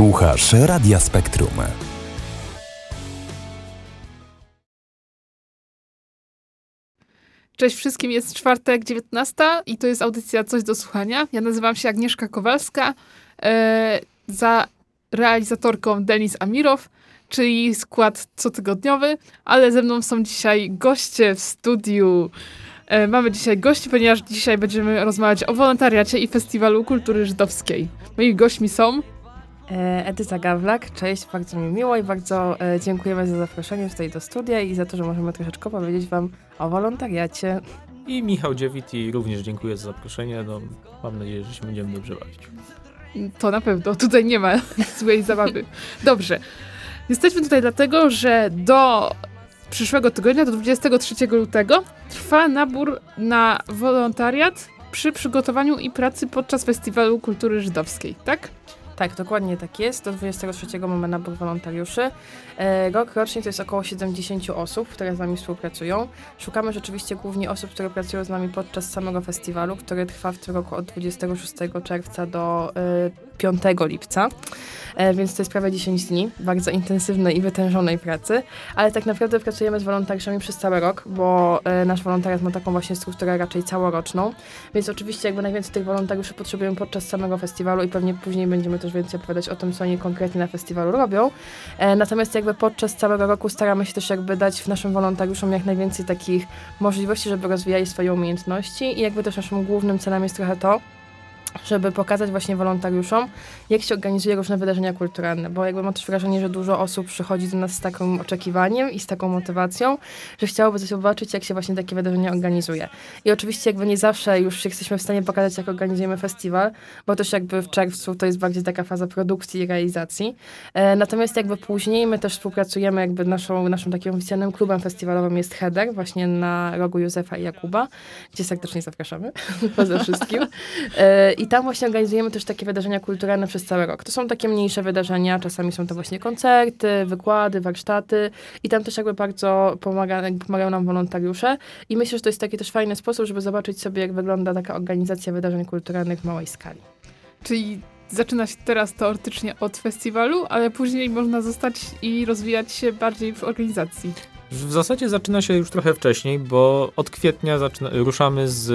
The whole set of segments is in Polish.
Słuchasz Radia Spektrum. Cześć wszystkim, jest czwartek, 19 i to jest audycja Coś do słuchania. Ja nazywam się Agnieszka Kowalska, e, za realizatorką Denis Amirow, czyli skład cotygodniowy, ale ze mną są dzisiaj goście w studiu. E, mamy dzisiaj gości, ponieważ dzisiaj będziemy rozmawiać o wolontariacie i Festiwalu Kultury Żydowskiej. Moi gośćmi są Edyta Gawlak, cześć, bardzo mi miło i bardzo e, dziękujemy za zaproszenie tutaj do studia i za to, że możemy troszeczkę powiedzieć Wam o wolontariacie. I Michał Dziewit i również dziękuję za zaproszenie. No, mam nadzieję, że się będziemy dobrze bawić. To na pewno, tutaj nie ma złej zabawy. Dobrze. Jesteśmy tutaj dlatego, że do przyszłego tygodnia, do 23 lutego, trwa nabór na wolontariat przy przygotowaniu i pracy podczas Festiwalu Kultury Żydowskiej, tak? Tak, dokładnie tak jest. Do 23 mamy nabór wolontariuszy. E, rok rocznie to jest około 70 osób, które z nami współpracują. Szukamy rzeczywiście głównie osób, które pracują z nami podczas samego festiwalu, który trwa w tym roku od 26 czerwca do e, 5 lipca, e, więc to jest prawie 10 dni bardzo intensywnej i wytężonej pracy, ale tak naprawdę pracujemy z wolontariuszami przez cały rok, bo e, nasz wolontariat ma taką właśnie strukturę raczej całoroczną, więc oczywiście jakby najwięcej tych wolontariuszy potrzebujemy podczas samego festiwalu i pewnie później będziemy też więcej opowiadać o tym, co oni konkretnie na festiwalu robią. E, natomiast jakby podczas całego roku staramy się też jakby dać naszym wolontariuszom jak najwięcej takich możliwości, żeby rozwijali swoje umiejętności i jakby też naszym głównym celem jest trochę to, żeby pokazać właśnie wolontariuszom, jak się organizuje różne wydarzenia kulturalne, bo jakby mam też wrażenie, że dużo osób przychodzi do nas z takim oczekiwaniem i z taką motywacją, że chciałoby coś zobaczyć, jak się właśnie takie wydarzenia organizuje. I oczywiście jakby nie zawsze już jesteśmy w stanie pokazać, jak organizujemy festiwal, bo też jakby w czerwcu to jest bardziej taka faza produkcji i realizacji. E, natomiast jakby później my też współpracujemy jakby naszą, naszym takim oficjalnym klubem festiwalowym jest Header, właśnie na rogu Józefa i Jakuba, gdzie serdecznie zapraszamy, poza wszystkim. E, i tam właśnie organizujemy też takie wydarzenia kulturalne przez cały rok. To są takie mniejsze wydarzenia, czasami są to właśnie koncerty, wykłady, warsztaty i tam też jakby bardzo pomaga, jakby pomagają nam wolontariusze i myślę, że to jest taki też fajny sposób, żeby zobaczyć sobie, jak wygląda taka organizacja wydarzeń kulturalnych w małej skali. Czyli zaczyna się teraz teoretycznie od festiwalu, ale później można zostać i rozwijać się bardziej w organizacji. W zasadzie zaczyna się już trochę wcześniej, bo od kwietnia zaczyna, ruszamy z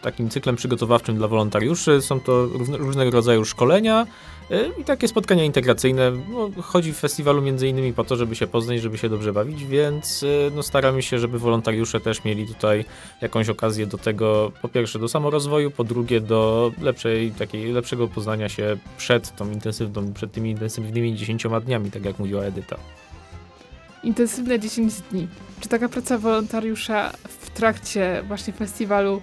takim cyklem przygotowawczym dla wolontariuszy. Są to różnego rodzaju szkolenia y, i takie spotkania integracyjne. No, chodzi w festiwalu między innymi po to, żeby się poznać, żeby się dobrze bawić, więc y, no, staramy się, żeby wolontariusze też mieli tutaj jakąś okazję do tego, po pierwsze do samorozwoju, po drugie do lepszej, takiej, lepszego poznania się przed tą intensywną, przed tymi intensywnymi dziesięcioma dniami, tak jak mówiła Edyta intensywne 10 dni. Czy taka praca wolontariusza w trakcie właśnie festiwalu,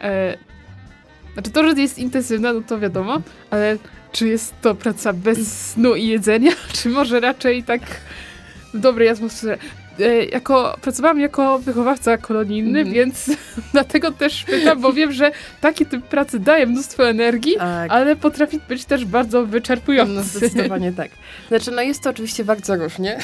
e, znaczy to, że jest intensywna, no to wiadomo, ale czy jest to praca bez snu i jedzenia, czy może raczej tak w dobrej atmosferze? E, jako, pracowałam jako wychowawca kolonijny, mm. więc dlatego też pytam, bo wiem, że taki typ pracy daje mnóstwo energii, tak. ale potrafi być też bardzo wyczerpujący. No zdecydowanie tak. Znaczy, no jest to oczywiście bardzo różnie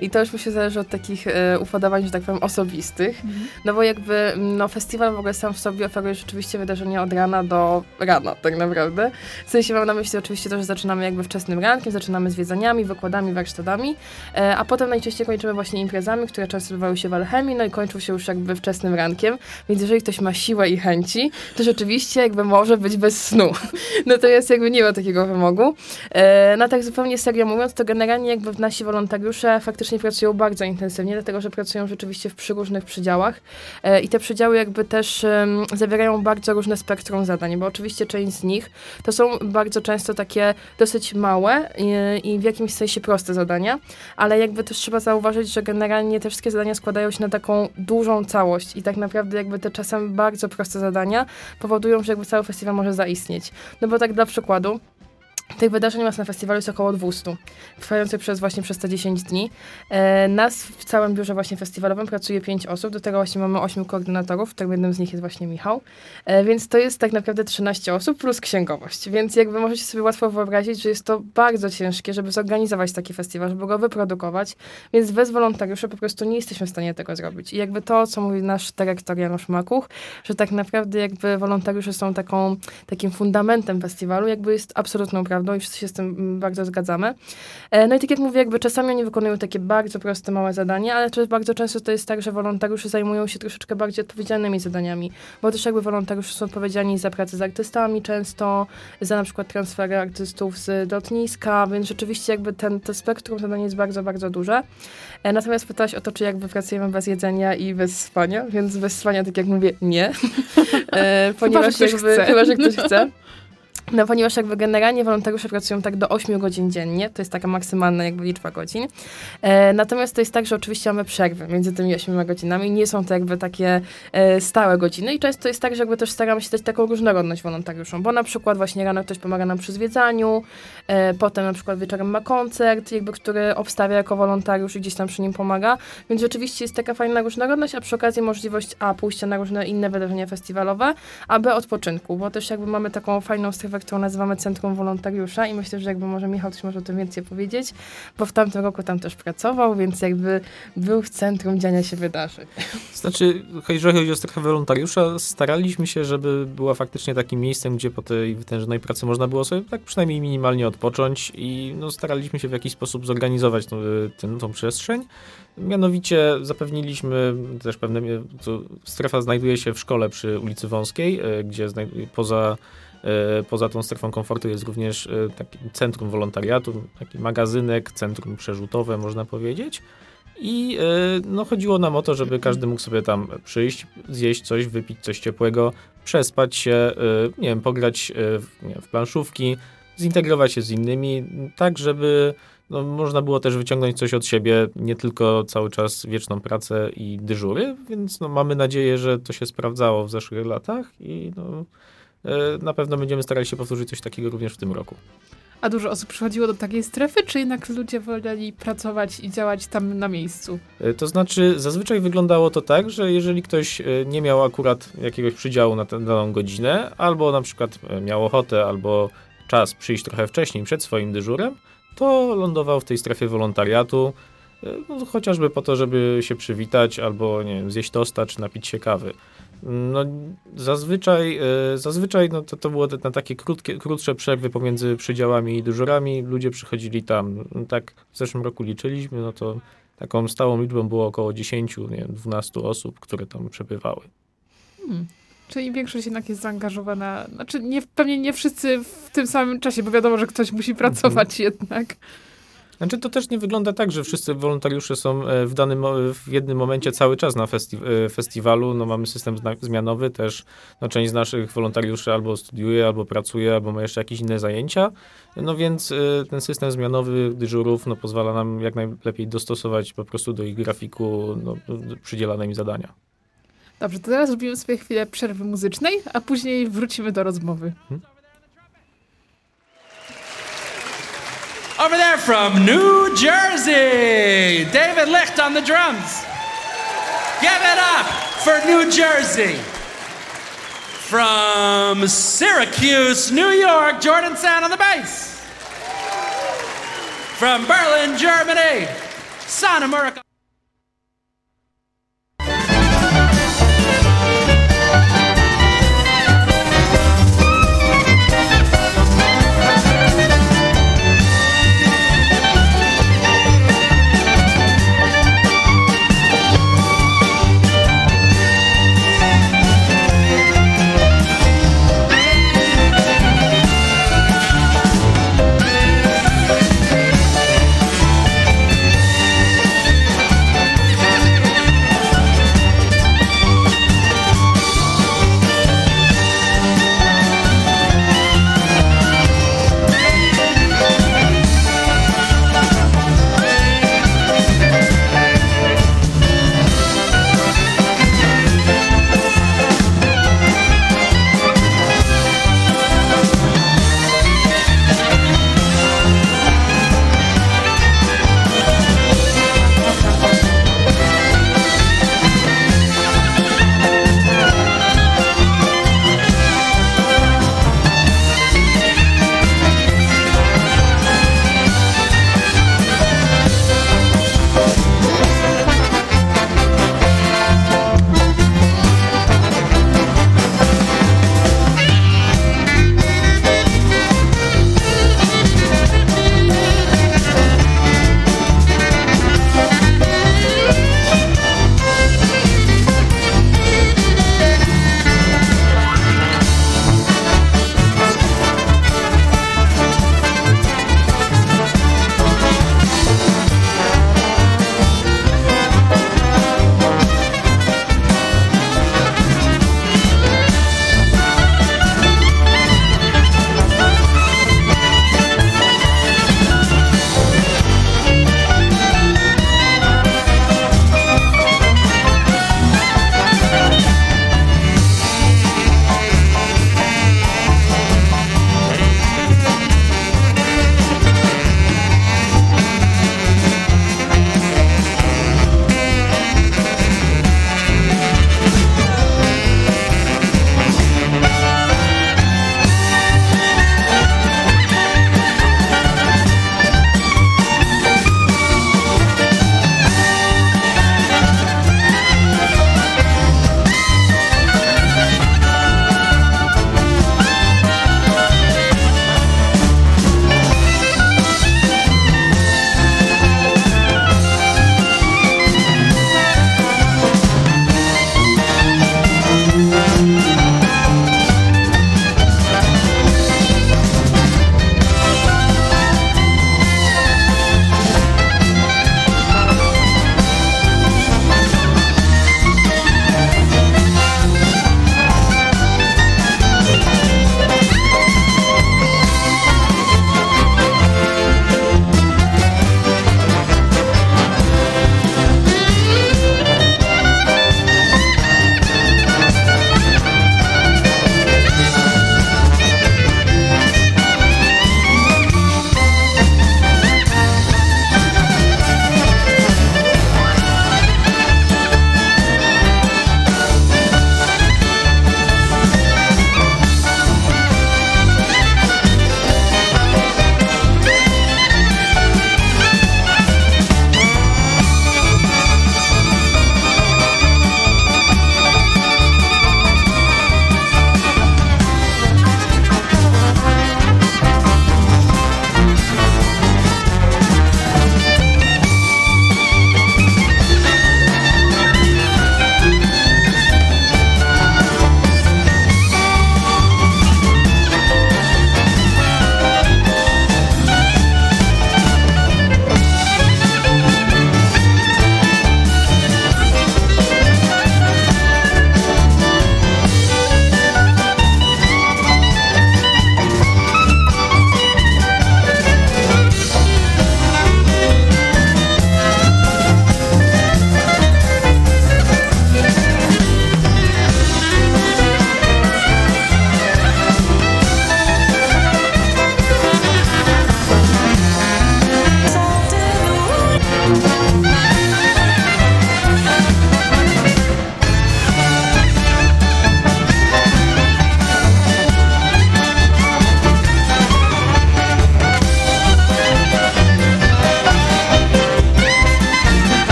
i to już myślę zależy od takich e, upodobań, że tak powiem, osobistych, mm. no bo jakby no, festiwal w ogóle sam w sobie oferuje rzeczywiście wydarzenia od rana do rana tak naprawdę. W sensie mam na myśli oczywiście to, że zaczynamy jakby wczesnym rankiem, zaczynamy z wiedzeniami, wykładami, warsztatami, e, a potem najczęściej kończymy właśnie imprezami, które często odbywały się w Alchemii, no i kończył się już jakby wczesnym rankiem, więc jeżeli ktoś ma siłę i chęci, to rzeczywiście jakby może być bez snu. Natomiast jakby nie ma takiego wymogu. E, no tak zupełnie serio mówiąc, to generalnie jakby nasi wolontariusze faktycznie pracują bardzo intensywnie, dlatego że pracują rzeczywiście w przyróżnych przydziałach e, i te przydziały jakby też um, zawierają bardzo różne spektrum zadań, bo oczywiście część z nich to są bardzo często takie dosyć małe i, i w jakimś sensie proste zadania, ale jakby też trzeba zauważyć, że generalnie generalnie te wszystkie zadania składają się na taką dużą całość i tak naprawdę jakby te czasem bardzo proste zadania powodują, że jakby cały festiwal może zaistnieć. No bo tak dla przykładu, tych wydarzeń nas na festiwalu jest około 200, trwających przez właśnie przez te 10 dni. E, nas w całym biurze właśnie festiwalowym pracuje 5 osób, do tego właśnie mamy 8 koordynatorów, w którym jednym z nich jest właśnie Michał, e, więc to jest tak naprawdę 13 osób plus księgowość, więc jakby możecie sobie łatwo wyobrazić, że jest to bardzo ciężkie, żeby zorganizować taki festiwal, żeby go wyprodukować, więc bez wolontariuszy po prostu nie jesteśmy w stanie tego zrobić. I jakby to, co mówi nasz dyrektor Janusz Makuch, że tak naprawdę jakby wolontariusze są taką, takim fundamentem festiwalu, jakby jest absolutną prawdą i wszyscy się z tym mm, bardzo zgadzamy. E, no i tak jak mówię, jakby czasami oni wykonują takie bardzo proste, małe zadania, ale też bardzo często to jest tak, że wolontariusze zajmują się troszeczkę bardziej odpowiedzialnymi zadaniami, bo też jakby wolontariusze są odpowiedzialni za pracę z artystami często, za na przykład transfery artystów z lotniska, więc rzeczywiście jakby ten, to spektrum zadań jest bardzo, bardzo duże. E, natomiast pytałaś o to, czy jakby pracujemy bez jedzenia i bez spania, więc bez spania, tak jak mówię, nie. e, ponieważ chyba, że jakby, chce. chyba, że ktoś chce. No, ponieważ jakby generalnie wolontariusze pracują tak do 8 godzin dziennie, to jest taka maksymalna jakby liczba godzin. E, natomiast to jest tak, że oczywiście mamy przerwy między tymi 8 godzinami. Nie są to jakby takie e, stałe godziny i często jest tak, że jakby też staramy się dać taką różnorodność wolontariuszom, bo na przykład właśnie rano ktoś pomaga nam przy zwiedzaniu, e, potem na przykład wieczorem ma koncert, jakby, który obstawia jako wolontariusz i gdzieś tam przy nim pomaga, więc rzeczywiście jest taka fajna różnorodność, a przy okazji możliwość a pójścia na różne inne wydarzenia festiwalowe, a b odpoczynku, bo też jakby mamy taką fajną strefę, którą nazywamy Centrum Wolontariusza i myślę, że jakby może Michał też może o tym więcej powiedzieć, bo w tamtym roku tam też pracował, więc jakby był w centrum dziania się wydarzeń. Znaczy, jeżeli chodzi o strefę wolontariusza, staraliśmy się, żeby była faktycznie takim miejscem, gdzie po tej wytężonej pracy można było sobie tak przynajmniej minimalnie odpocząć i no, staraliśmy się w jakiś sposób zorganizować tą, ten, tą przestrzeń. Mianowicie zapewniliśmy też pewne, to strefa znajduje się w szkole przy ulicy Wąskiej, e, gdzie poza Poza tą strefą komfortu jest również e, taki centrum wolontariatu, taki magazynek, centrum przerzutowe, można powiedzieć. I e, no, chodziło nam o to, żeby każdy mógł sobie tam przyjść, zjeść coś, wypić coś ciepłego, przespać się, e, nie wiem, pograć e, w, w planszówki, zintegrować się z innymi, tak żeby no, można było też wyciągnąć coś od siebie, nie tylko cały czas wieczną pracę i dyżury, więc no, mamy nadzieję, że to się sprawdzało w zeszłych latach i no, e, na pewno będziemy starali się powtórzyć coś takiego również w tym roku. A dużo osób przychodziło do takiej strefy, czy jednak ludzie woleli pracować i działać tam na miejscu? E, To znaczy, zazwyczaj wyglądało to tak, że jeżeli ktoś e, nie miał akurat jakiegoś przydziału na tę daną godzinę, albo na przykład e, miał ochotę, albo czas przyjść trochę wcześniej przed swoim dyżurem, to lądował w tej strefie wolontariatu, e, no, chociażby po to, żeby się przywitać, albo nie wiem, zjeść tosta, czy napić się kawy. No, zazwyczaj, e, zazwyczaj no, to, to było na takie krótkie, krótsze przerwy pomiędzy przydziałami i dyżurami. Ludzie przychodzili tam, tak w zeszłym roku liczyliśmy, no to taką stałą liczbą było około 10, nie wiem, 12 osób, które tam przebywały. Hmm. Czyli większość jednak jest zaangażowana, znaczy nie, pewnie nie wszyscy w tym samym czasie, bo wiadomo, że ktoś musi pracować jednak. Znaczy to też nie wygląda tak, że wszyscy wolontariusze są e, w danym, w jednym momencie cały czas na festi e, festiwalu. No mamy system zmianowy też. No część z naszych wolontariuszy albo studiuje, albo pracuje, albo ma jeszcze jakieś inne zajęcia. No więc e, ten system zmianowy dyżurów no, pozwala nam jak najlepiej dostosować po prostu do ich grafiku no, przydzielane im zadania. Dobrze, to teraz zrobimy sobie chwilę przerwy muzycznej, a później wrócimy do rozmowy. Over there from New Jersey, David Licht on the drums. Give it up for New Jersey. From Syracuse, New York, Jordan Sand on the bass. From Berlin, Germany, Santa Murica.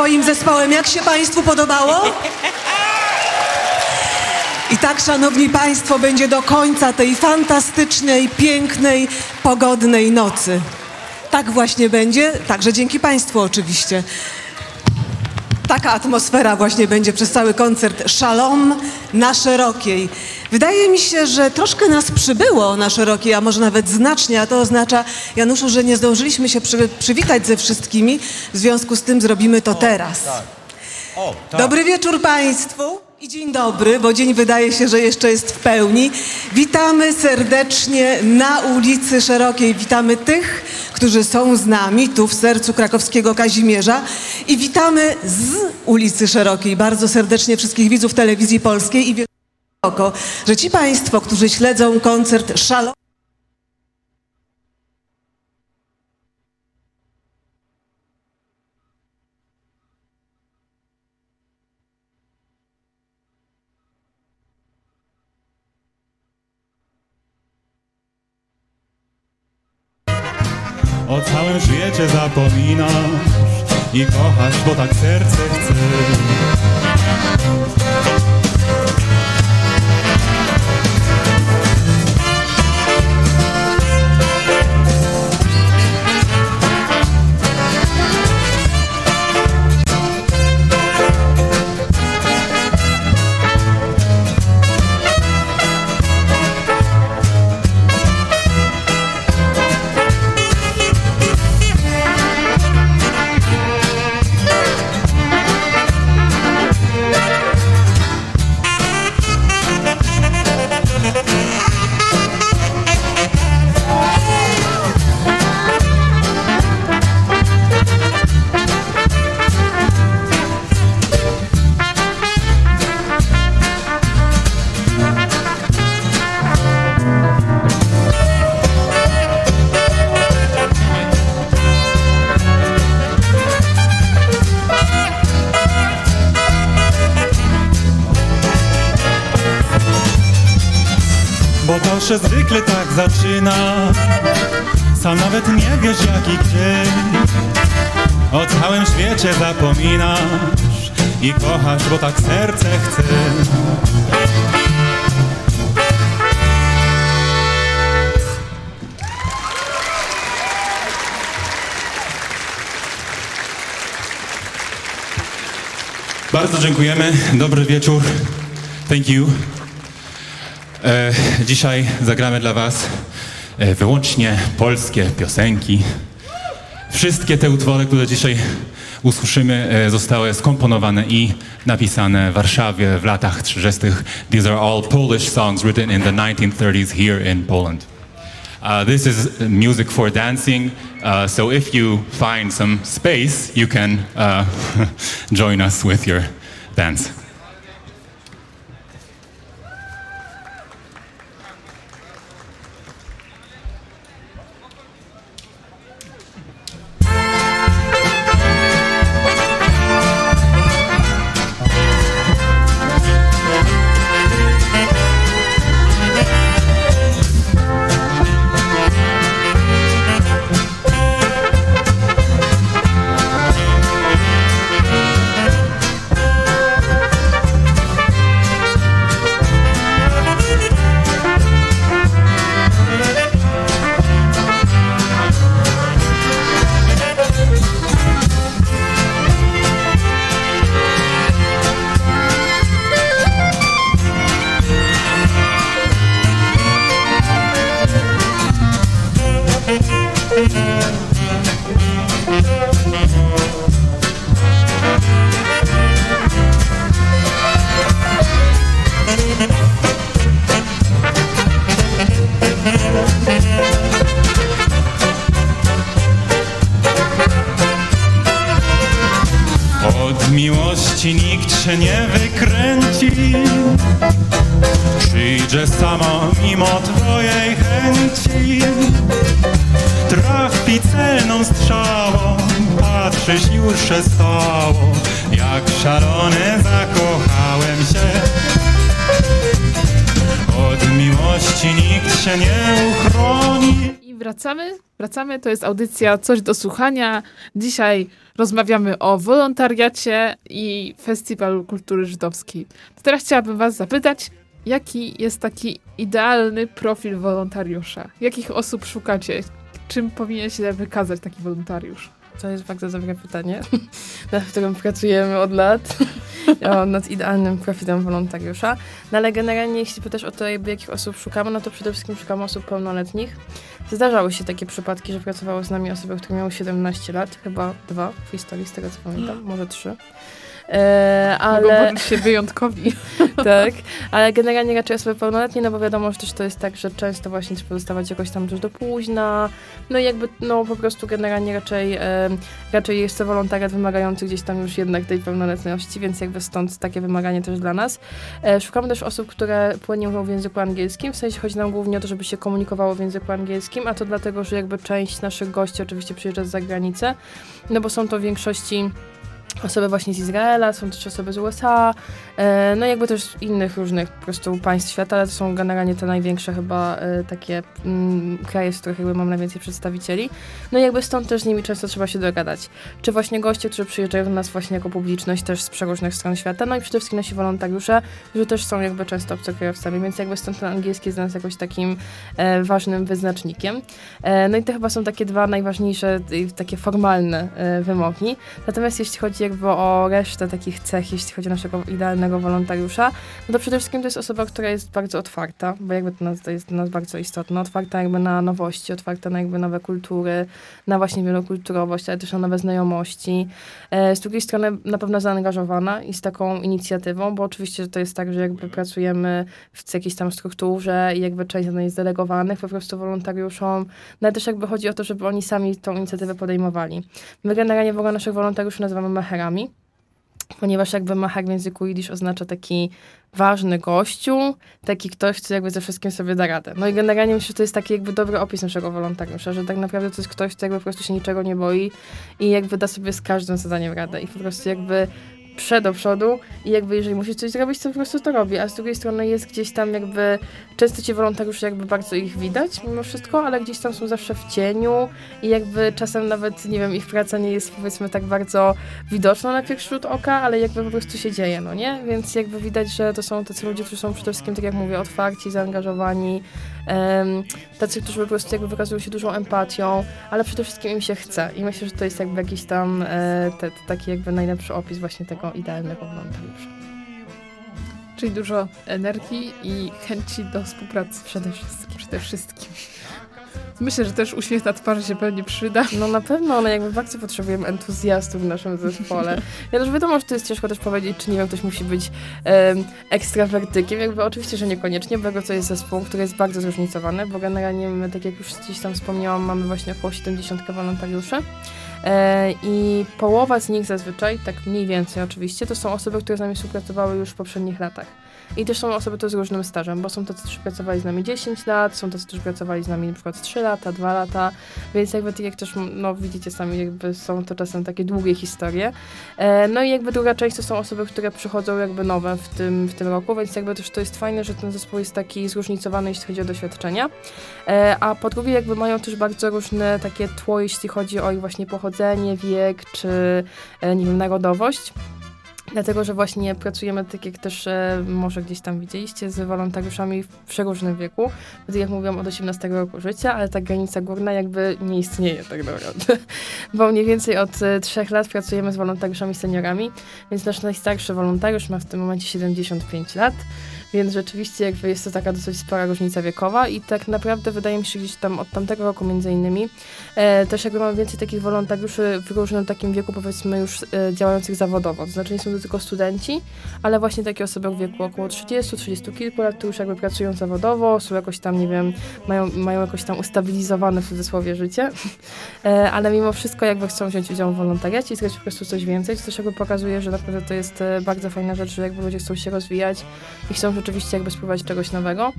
Swoim zespołem. Jak się Państwu podobało? I tak, Szanowni Państwo, będzie do końca tej fantastycznej, pięknej, pogodnej nocy. Tak właśnie będzie, także dzięki Państwu oczywiście. Taka atmosfera właśnie będzie przez cały koncert Szalom na Szerokiej. Wydaje mi się, że troszkę nas przybyło na Szerokiej, a może nawet znacznie, a to oznacza, Januszu, że nie zdążyliśmy się przy, przywitać ze wszystkimi, w związku z tym zrobimy to teraz. Dobry wieczór Państwu i dzień dobry, bo dzień wydaje się, że jeszcze jest w pełni. Witamy serdecznie na ulicy Szerokiej. Witamy tych, którzy są z nami tu w sercu krakowskiego Kazimierza i witamy z ulicy Szerokiej. Bardzo serdecznie wszystkich widzów telewizji polskiej i wysoko, że ci Państwo, którzy śledzą koncert Szalo O całym świecie zapominasz i kochasz, bo tak serce chce. Zwykle tak zaczyna Sam nawet nie wiesz jak i gdzie O całym świecie zapominasz I kochasz, bo tak serce chce Bardzo dziękujemy. Dobry wieczór. Thank you. E, dzisiaj zagramy dla Was e, wyłącznie polskie piosenki. Wszystkie te utwory, które dzisiaj usłyszymy, e, zostały skomponowane i napisane w Warszawie w latach 30. These are all Polish songs written in the 1930s here in Poland. Uh, this is music for dancing, uh, so if you find some space, you can uh, join us with your dance. Stało Jak szalony, zakochałem się. Od miłości nikt się nie uchroni. I wracamy, wracamy, to jest audycja Coś do słuchania. Dzisiaj rozmawiamy o wolontariacie i Festiwalu Kultury Żydowskiej. To teraz chciałabym was zapytać, jaki jest taki idealny profil wolontariusza? Jakich osób szukacie? Czym powinien się wykazać taki wolontariusz? To jest bardzo dobre pytanie, nad którym pracujemy od lat, nad idealnym profilem wolontariusza. No ale generalnie, jeśli pytasz o to, jakby jakich osób szukamy, no to przede wszystkim szukamy osób pełnoletnich. Zdarzały się takie przypadki, że pracowały z nami osoby, które miały 17 lat, chyba dwa w historii, z tego co pamiętam, może trzy. E, Ale... Mogą się wyjątkowi. tak, ale generalnie raczej osoby pełnoletnie, no bo wiadomo, że też to jest tak, że często właśnie trzeba dostawać jakoś tam też do późna, no i jakby, no po prostu generalnie raczej, e, raczej jest to wolontariat wymagający gdzieś tam już jednak tej pełnoletności, więc jakby stąd takie wymaganie też dla nas. E, szukamy też osób, które płynnie mówią w języku angielskim, w sensie chodzi nam głównie o to, żeby się komunikowało w języku angielskim, a to dlatego, że jakby część naszych gości oczywiście przyjeżdża z zagranicy, no bo są to w większości osoby właśnie z Izraela, są też osoby z USA, e, no jakby też innych różnych po prostu państw świata, ale to są generalnie te największe chyba e, takie mm, kraje, z których jakby mam najwięcej przedstawicieli. No i jakby stąd też z nimi często trzeba się dogadać. Czy właśnie goście, którzy przyjeżdżają do nas właśnie jako publiczność też z przeróżnych stron świata, no i przede wszystkim nasi wolontariusze, którzy też są jakby często obcokrajowcami, więc jakby stąd ten angielski jest dla nas jakoś takim e, ważnym wyznacznikiem. E, no i to chyba są takie dwa najważniejsze, takie formalne e, wymogi. Natomiast jeśli chodzi jakby o resztę takich cech, jeśli chodzi o naszego idealnego wolontariusza, no to przede wszystkim to jest osoba, która jest bardzo otwarta, bo jakby to, nas, to jest dla nas bardzo istotne, otwarta jakby na nowości, otwarta na jakby nowe kultury, na właśnie wielokulturowość, ale też na nowe znajomości. E, z drugiej strony na pewno zaangażowana i z taką inicjatywą, bo oczywiście to jest tak, że jakby pracujemy w jakiejś tam strukturze i jakby część zadań jest delegowanych po prostu wolontariuszom, no ale też jakby chodzi o to, żeby oni sami tą inicjatywę podejmowali. My generalnie w ogóle naszych wolontariuszy nazywamy maherami, ponieważ jakby maher w języku jidysz oznacza taki ważny gościu, taki ktoś, co jakby ze wszystkim sobie da radę. No i generalnie myślę, że to jest taki jakby dobry opis naszego wolontariusza, że tak naprawdę to jest ktoś, kto jakby po prostu się niczego nie boi i jakby da sobie z każdym zadaniem radę i po prostu jakby prze do przodu i jakby jeżeli musi coś zrobić, to po prostu to robi, a z drugiej strony jest gdzieś tam jakby, często ci wolontariusze jakby bardzo ich widać mimo wszystko, ale gdzieś tam są zawsze w cieniu i jakby czasem nawet, nie wiem, ich praca nie jest powiedzmy tak bardzo widoczna na pierwszy rzut oka, ale jakby po prostu się dzieje, no nie? Więc jakby widać, że to są tacy ludzie, którzy są przede wszystkim, tak jak mówię, otwarci, zaangażowani, tacy, którzy po prostu jakby wykazują się dużą empatią, ale przede wszystkim im się chce i myślę, że to jest jakby jakiś tam e, te, te, taki jakby najlepszy opis właśnie tego idealnego wolontariusza. Czyli dużo energii i chęci do współpracy. Przede wszystkim. Przede wszystkim. Myślę, że też uśmiech na twarzy się pewnie przyda. No na pewno, ale jakby bardzo potrzebujemy entuzjastów w naszym zespole. Ja też wiadomo, że to jest ciężko też powiedzieć, czy nie wiem, ktoś musi być um, ekstrawertykiem. Jakby oczywiście, że niekoniecznie, bo to jest zespół, który jest bardzo zróżnicowany, bo generalnie my, tak jak już gdzieś tam wspomniałam, mamy właśnie około 70 wolontariuszy. E, I połowa z nich zazwyczaj, tak mniej więcej oczywiście, to są osoby, które z nami współpracowały już w poprzednich latach. I też są osoby to z różnym stażem, bo są tacy, którzy pracowali z nami 10 lat, są tacy, którzy pracowali z nami na przykład 3 lata, 2 lata, więc jakby tak jak też, no widzicie sami, jakby są to czasem takie długie historie. E, no i jakby druga część to są osoby, które przychodzą jakby nowe w tym, w tym roku, więc jakby też to jest fajne, że ten zespół jest taki zróżnicowany, jeśli chodzi o doświadczenia. E, a po drugie jakby mają też bardzo różne takie tło, jeśli chodzi o ich właśnie pochodzenie, wiek, czy e, nie wiem, narodowość. Dlatego, że właśnie pracujemy, tak jak też e, może gdzieś tam widzieliście, z wolontariuszami w przeróżnym wieku. Tak jak mówiłam, od 18 roku życia, ale ta granica górna jakby nie istnieje tak naprawdę. Bo mniej więcej od e, 3 lat pracujemy z wolontariuszami seniorami, więc nasz najstarszy wolontariusz ma w tym momencie 75 lat. Więc rzeczywiście jakby jest to taka dosyć spora różnica wiekowa i tak naprawdę wydaje mi się gdzieś tam od tamtego roku między innymi e, też jakby mamy więcej takich wolontariuszy w różnym takim wieku powiedzmy już e, działających zawodowo. To znaczy nie są to tylko studenci, ale właśnie takie osoby w wieku około 30, 30 kilku lat, które już jakby pracują zawodowo, są jakoś tam, nie wiem, mają, mają jakoś tam ustabilizowane w cudzysłowie życie, e, ale mimo wszystko jakby chcą wziąć udział w wolontariacie i zrobić po prostu coś więcej, co też jakby pokazuje, że naprawdę to jest e, bardzo fajna rzecz, że jakby ludzie chcą się rozwijać i chcą rzeczywiście jakby spróbować czegoś nowego.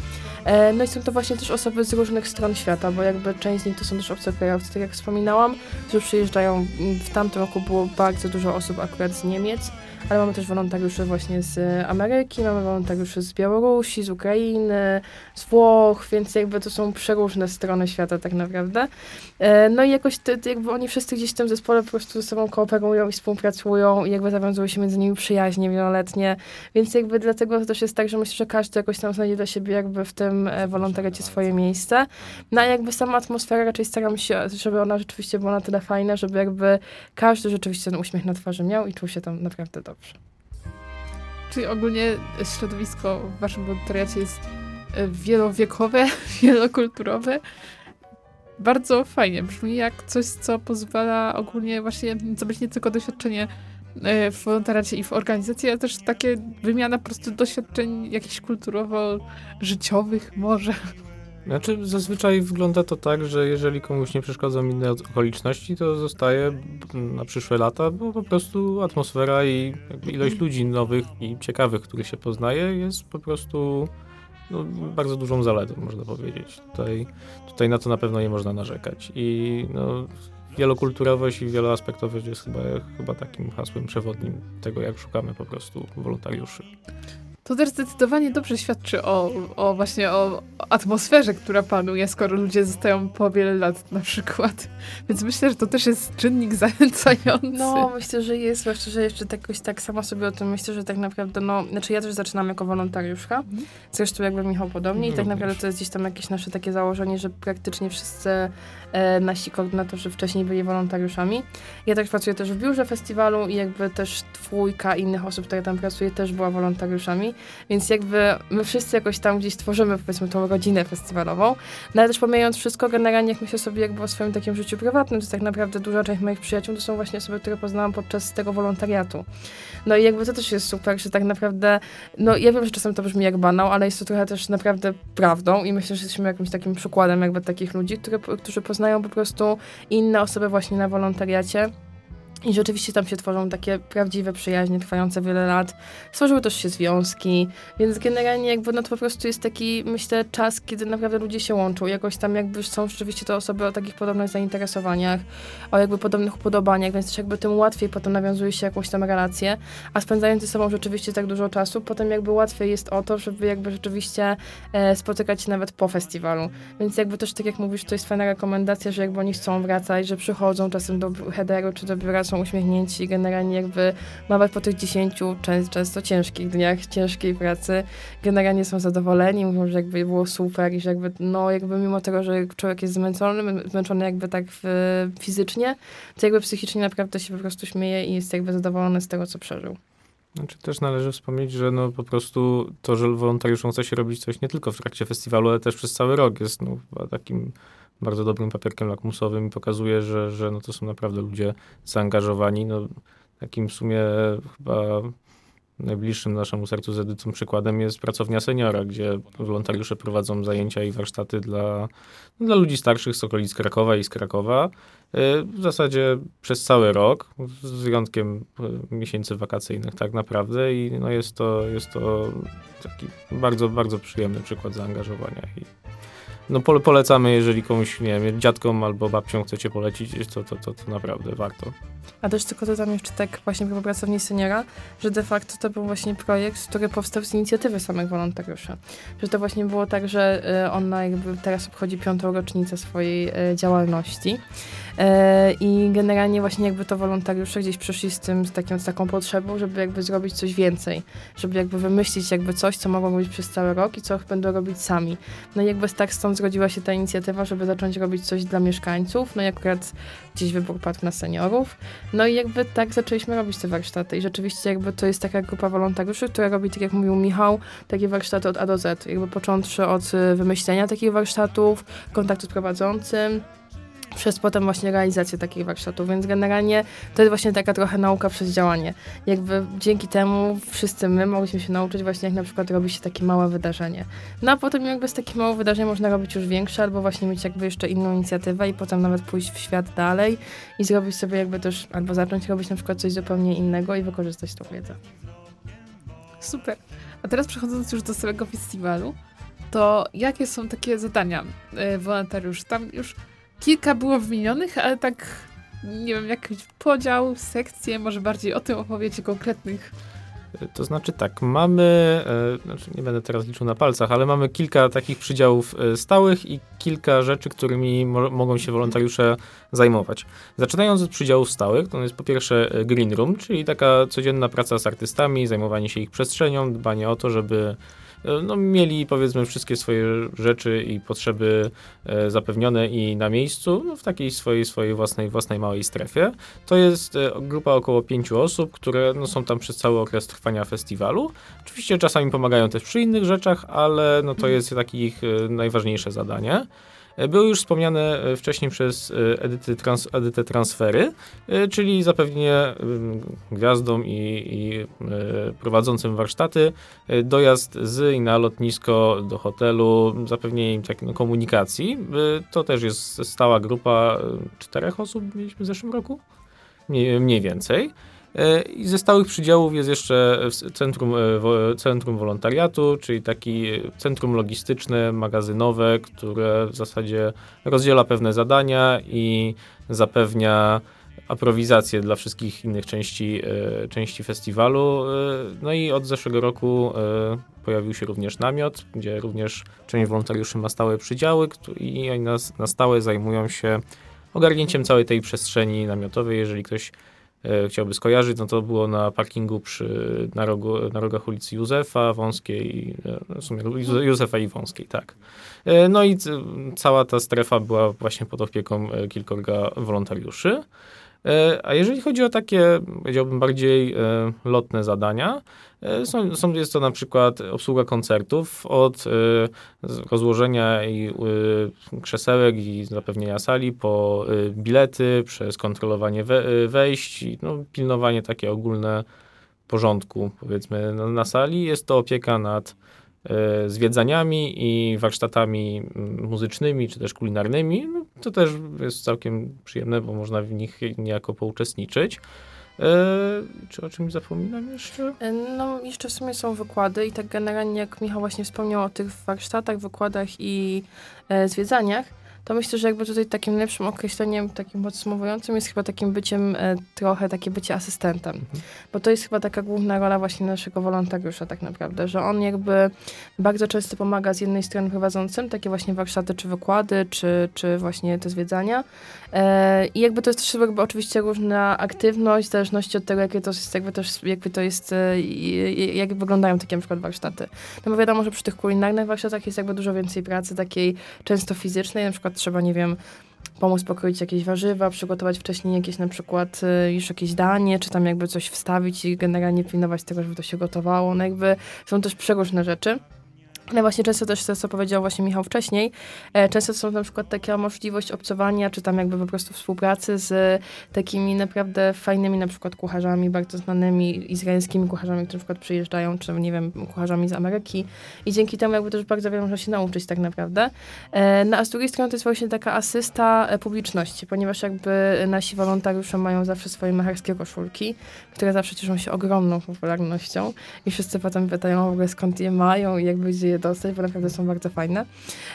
E, no i są to właśnie też osoby z różnych stron świata, bo jakby część z nich to są też obcokrajowcy, tak jak wspominałam, którzy przyjeżdżają. W tamtym roku było bardzo dużo osób akurat z Niemiec, ale mamy też wolontariuszy właśnie z Ameryki, mamy wolontariuszy z Białorusi, z Ukrainy, z Włoch, więc jakby to są przeróżne strony świata tak naprawdę. E, no i jakoś te, jakby oni wszyscy gdzieś w tym zespole po prostu ze sobą kooperują i współpracują i jakby zawiązują się między nimi przyjaźnie wieloletnie, więc jakby dlatego to też jest tak, że myślę, że każdy jakoś tam znajdzie dla siebie jakby w tym e, wolontariacie swoje miejsce. No a jakby sama atmosfera raczej staram się, żeby ona rzeczywiście była na tyle fajna, żeby jakby każdy rzeczywiście ten uśmiech na twarzy miał i czuł się tam naprawdę dobrze. Czyli ogólnie środowisko w waszym wolontariacie jest e, wielowiekowe, wielokulturowe. Bardzo fajnie. Brzmi jak coś, co pozwala ogólnie właśnie zdobyć nie tylko doświadczenie e, w wolontariacie i w organizacji, ale też takie wymiana po prostu doświadczeń jakichś kulturowo-życiowych może. Znaczy, zazwyczaj wygląda to tak, że jeżeli komuś nie przeszkodzą inne okoliczności, to zostaje na przyszłe lata, bo po prostu atmosfera i ilość ludzi nowych i ciekawych, których się poznaje, jest po prostu no, bardzo dużą zaletą, można powiedzieć. Tutaj, tutaj na to na pewno nie można narzekać. I no, wielokulturowość i wieloaspektowość jest chyba, chyba takim hasłem przewodnim tego, jak szukamy po prostu wolontariuszy. To też zdecydowanie dobrze świadczy o, o właśnie o atmosferze, która panuje, skoro ludzie zostają po wiele lat na przykład. Więc myślę, że to też jest czynnik zachęcający. No, myślę, że jest, zwłaszcza, że jeszcze tak, jakoś tak sama sobie o tym myślę, że tak naprawdę, no, znaczy ja też zaczynam jako wolontariuszka, mhm. zresztą jakby Michał podobnie i tak naprawdę to jest gdzieś tam jakieś nasze takie założenie, że praktycznie wszyscy nasi koordynatorzy wcześniej byli wolontariuszami. Ja też pracuję też w biurze festiwalu i jakby też dwójka innych osób, które tam pracuje, też była wolontariuszami, więc jakby my wszyscy jakoś tam gdzieś tworzymy, powiedzmy, tą rodzinę festiwalową. No ale też pomijając wszystko, generalnie jak myślę sobie jakby o swoim takim życiu prywatnym, to tak naprawdę duża część moich przyjaciół to są właśnie osoby, które poznałam podczas tego wolontariatu. No i jakby to też jest super, że tak naprawdę, no ja wiem, że czasem to brzmi jak banał, ale jest to trochę też naprawdę prawdą i myślę, że jesteśmy jakimś takim przykładem jakby takich ludzi, które, którzy poznają po prostu inne osoby właśnie na wolontariacie i rzeczywiście tam się tworzą takie prawdziwe przyjaźnie trwające wiele lat. Stworzyły też się związki, więc generalnie jakby no to po prostu jest taki, myślę, czas, kiedy naprawdę ludzie się łączą. Jakoś tam jakby są rzeczywiście to osoby o takich podobnych zainteresowaniach, o jakby podobnych upodobaniach, więc też jakby tym łatwiej potem nawiązuje się jakąś tam relację, a spędzając ze sobą rzeczywiście tak dużo czasu, potem jakby łatwiej jest o to, żeby jakby rzeczywiście e, spotykać się nawet po festiwalu. Więc jakby też tak jak mówisz, to jest fajna rekomendacja, że jakby oni chcą wracać, że przychodzą czasem do headeru czy do biura są uśmiechnięci, generalnie jakby nawet po tych 10 często ciężkich dniach, ciężkiej pracy, generalnie są zadowoleni, mówią, że jakby było super i że jakby, no jakby mimo tego, że człowiek jest zmęczony, zmęczony jakby tak fizycznie, to jakby psychicznie naprawdę się po prostu śmieje i jest jakby zadowolony z tego, co przeżył. Znaczy też należy wspomnieć, że no po prostu to, że wolontariuszom chce się robić coś nie tylko w trakcie festiwalu, ale też przez cały rok jest no, takim bardzo dobrym papierkiem lakmusowym i pokazuje, że, że no to są naprawdę ludzie zaangażowani. No, takim w sumie chyba najbliższym naszemu sercu z edycją przykładem jest pracownia seniora, gdzie wolontariusze prowadzą zajęcia i warsztaty dla, dla ludzi starszych z okolic Krakowa i z Krakowa. Y, w zasadzie przez cały rok, z wyjątkiem y, miesięcy wakacyjnych tak naprawdę i no jest, to, jest to taki bardzo, bardzo przyjemny przykład zaangażowania i no polecamy, jeżeli komuś, nie wiem, dziadkom albo babciom chcecie polecić, to, to, to, to naprawdę warto. A też tylko dodam jeszcze tak właśnie po pracowni seniora, że de facto to był właśnie projekt, który powstał z inicjatywy samych wolontariuszy. Że to właśnie było tak, że y, ona jakby teraz obchodzi piątą rocznicę swojej y, działalności. E, I generalnie właśnie jakby to wolontariusze gdzieś przyszli z tym, z, takim, z taką potrzebą, żeby jakby zrobić coś więcej, żeby jakby wymyślić jakby coś, co mogą robić przez cały rok i co będą robić sami. No i jakby tak stąd zrodziła się ta inicjatywa, żeby zacząć robić coś dla mieszkańców, no i akurat gdzieś wybór padł na seniorów. No i jakby tak zaczęliśmy robić te warsztaty. I rzeczywiście jakby to jest taka grupa wolontariuszy, która robi, tak jak mówił Michał, takie warsztaty od A do Z, jakby począwszy od y, wymyślenia takich warsztatów, kontaktu z prowadzącym, przez potem właśnie realizację takich warsztatów, więc generalnie to jest właśnie taka trochę nauka przez działanie. Jakby dzięki temu wszyscy my mogliśmy się nauczyć właśnie jak na przykład robi się takie małe wydarzenie. No a potem jakby z takim małym wydarzeniem można robić już większe, albo właśnie mieć jakby jeszcze inną inicjatywę i potem nawet pójść w świat dalej i zrobić sobie jakby też, albo zacząć robić na przykład coś zupełnie innego i wykorzystać tą wiedzę. Super. A teraz przechodząc już do samego festiwalu, to jakie są takie zadania y, wolontariuszy? Tam już Kilka było wymienionych, ale tak nie wiem, jakiś podział, sekcje, może bardziej o tym opowiecie konkretnych to znaczy tak, mamy, e, znaczy nie będę teraz liczył na palcach, ale mamy kilka takich przydziałów e, stałych i kilka rzeczy, którymi mo mogą się wolontariusze zajmować. Zaczynając od przydziałów stałych, to jest po pierwsze e, green room, czyli taka codzienna praca z artystami, zajmowanie się ich przestrzenią, dbanie o to, żeby no, mieli powiedzmy wszystkie swoje rzeczy i potrzeby e, zapewnione i na miejscu no, w takiej swojej, swojej własnej, własnej małej strefie. To jest e, grupa około pięciu osób, które no, są tam przez cały okres trwania festiwalu. Oczywiście czasami pomagają też przy innych rzeczach, ale no, to jest takie ich najważniejsze zadanie. E, były już wspomniane e, wcześniej przez e, Edyty, trans, transfery, czyli zapewnienie gwiazdom i, i prowadzącym warsztaty dojazd z i na lotnisko do hotelu, zapewnienie im tak, no, komunikacji. To też jest stała grupa czterech osób mieliśmy w zeszłym roku, mniej, mniej więcej. E, I ze stałych przydziałów jest jeszcze centrum, e, centrum wolontariatu, czyli taki centrum logistyczne, magazynowe, które w zasadzie rozdziela pewne zadania i zapewnia aprowizację dla wszystkich innych części, e, części festiwalu. No i od zeszłego roku pojawił się również namiot, gdzie również część wolontariuszy ma stałe przydziały i oni na, na stałe zajmują się ogarnięciem całej tej przestrzeni namiotowej. Jeżeli ktoś e, chciałby skojarzyć, no to było na parkingu przy, na, rogu, na rogach ulicy Józefa, Wąskiej, e, w sumie Józefa i Wąskiej, tak. E, no i cała ta strefa była właśnie pod opieką e, kilkorga wolontariuszy. E, a jeżeli chodzi o takie, powiedziałbym, bardziej e, lotne zadania, e, są, są, jest to na przykład obsługa koncertów od rozłożenia i krzesełek i zapewnienia sali po bilety, przez kontrolowanie wejść, no, pilnowanie takie ogólne porządku, powiedzmy, na, sali. Jest to opieka nad zwiedzaniami i warsztatami mm, muzycznymi czy też kulinarnymi. No, to też jest całkiem przyjemne, bo można w nich niejako pouczestniczyć. E, czy o czymś zapominam jeszcze? E, no, jeszcze w sumie są wykłady i tak generalnie, jak Michał właśnie wspomniał o tych warsztatach, wykładach i e, zwiedzaniach, to myślę, że jakby tutaj takim lepszym określeniem, takim podsumowującym jest chyba takim byciem e, trochę takie bycie asystentem. Mhm. Bo to jest chyba taka główna rola właśnie naszego wolontariusza tak naprawdę, że on jakby bardzo często pomaga z jednej strony prowadzącym takie właśnie warsztaty, czy wykłady, czy, czy właśnie te zwiedzania. E, I jakby to jest też jakby oczywiście różna aktywność, w zależności od tego, jakie to jest, jakby, też, jakby to jest, e, jak wyglądają takie na przykład warsztaty. No bo wiadomo, że przy tych kulinarnych warsztatach jest jakby dużo więcej pracy takiej często fizycznej, na przykład przykład trzeba, nie wiem, pomóc pokroić jakieś warzywa, przygotować wcześniej jakieś na przykład y, już jakieś danie, czy tam jakby coś wstawić i generalnie pilnować tego, żeby to się gotowało. No jakby są też przeróżne rzeczy. Ale właśnie często też to, co powiedział właśnie Michał wcześniej, e, często są na przykład taka możliwość obcowania, czy tam jakby po prostu współpracy z takimi naprawdę fajnymi na przykład kucharzami, bardzo znanymi izraelskimi kucharzami, którzy na przykład przyjeżdżają, czy nie wiem, kucharzami z Ameryki i dzięki temu jakby też bardzo wiele można się nauczyć tak naprawdę. E, no a z drugiej strony to jest właśnie taka asysta e, publiczności, ponieważ jakby nasi wolontariusze mają zawsze swoje macharskie koszulki, które zawsze cieszą się ogromną popularnością i wszyscy potem pytają w ogóle skąd je mają i jakby gdzie je dostać, bo naprawdę są bardzo fajne.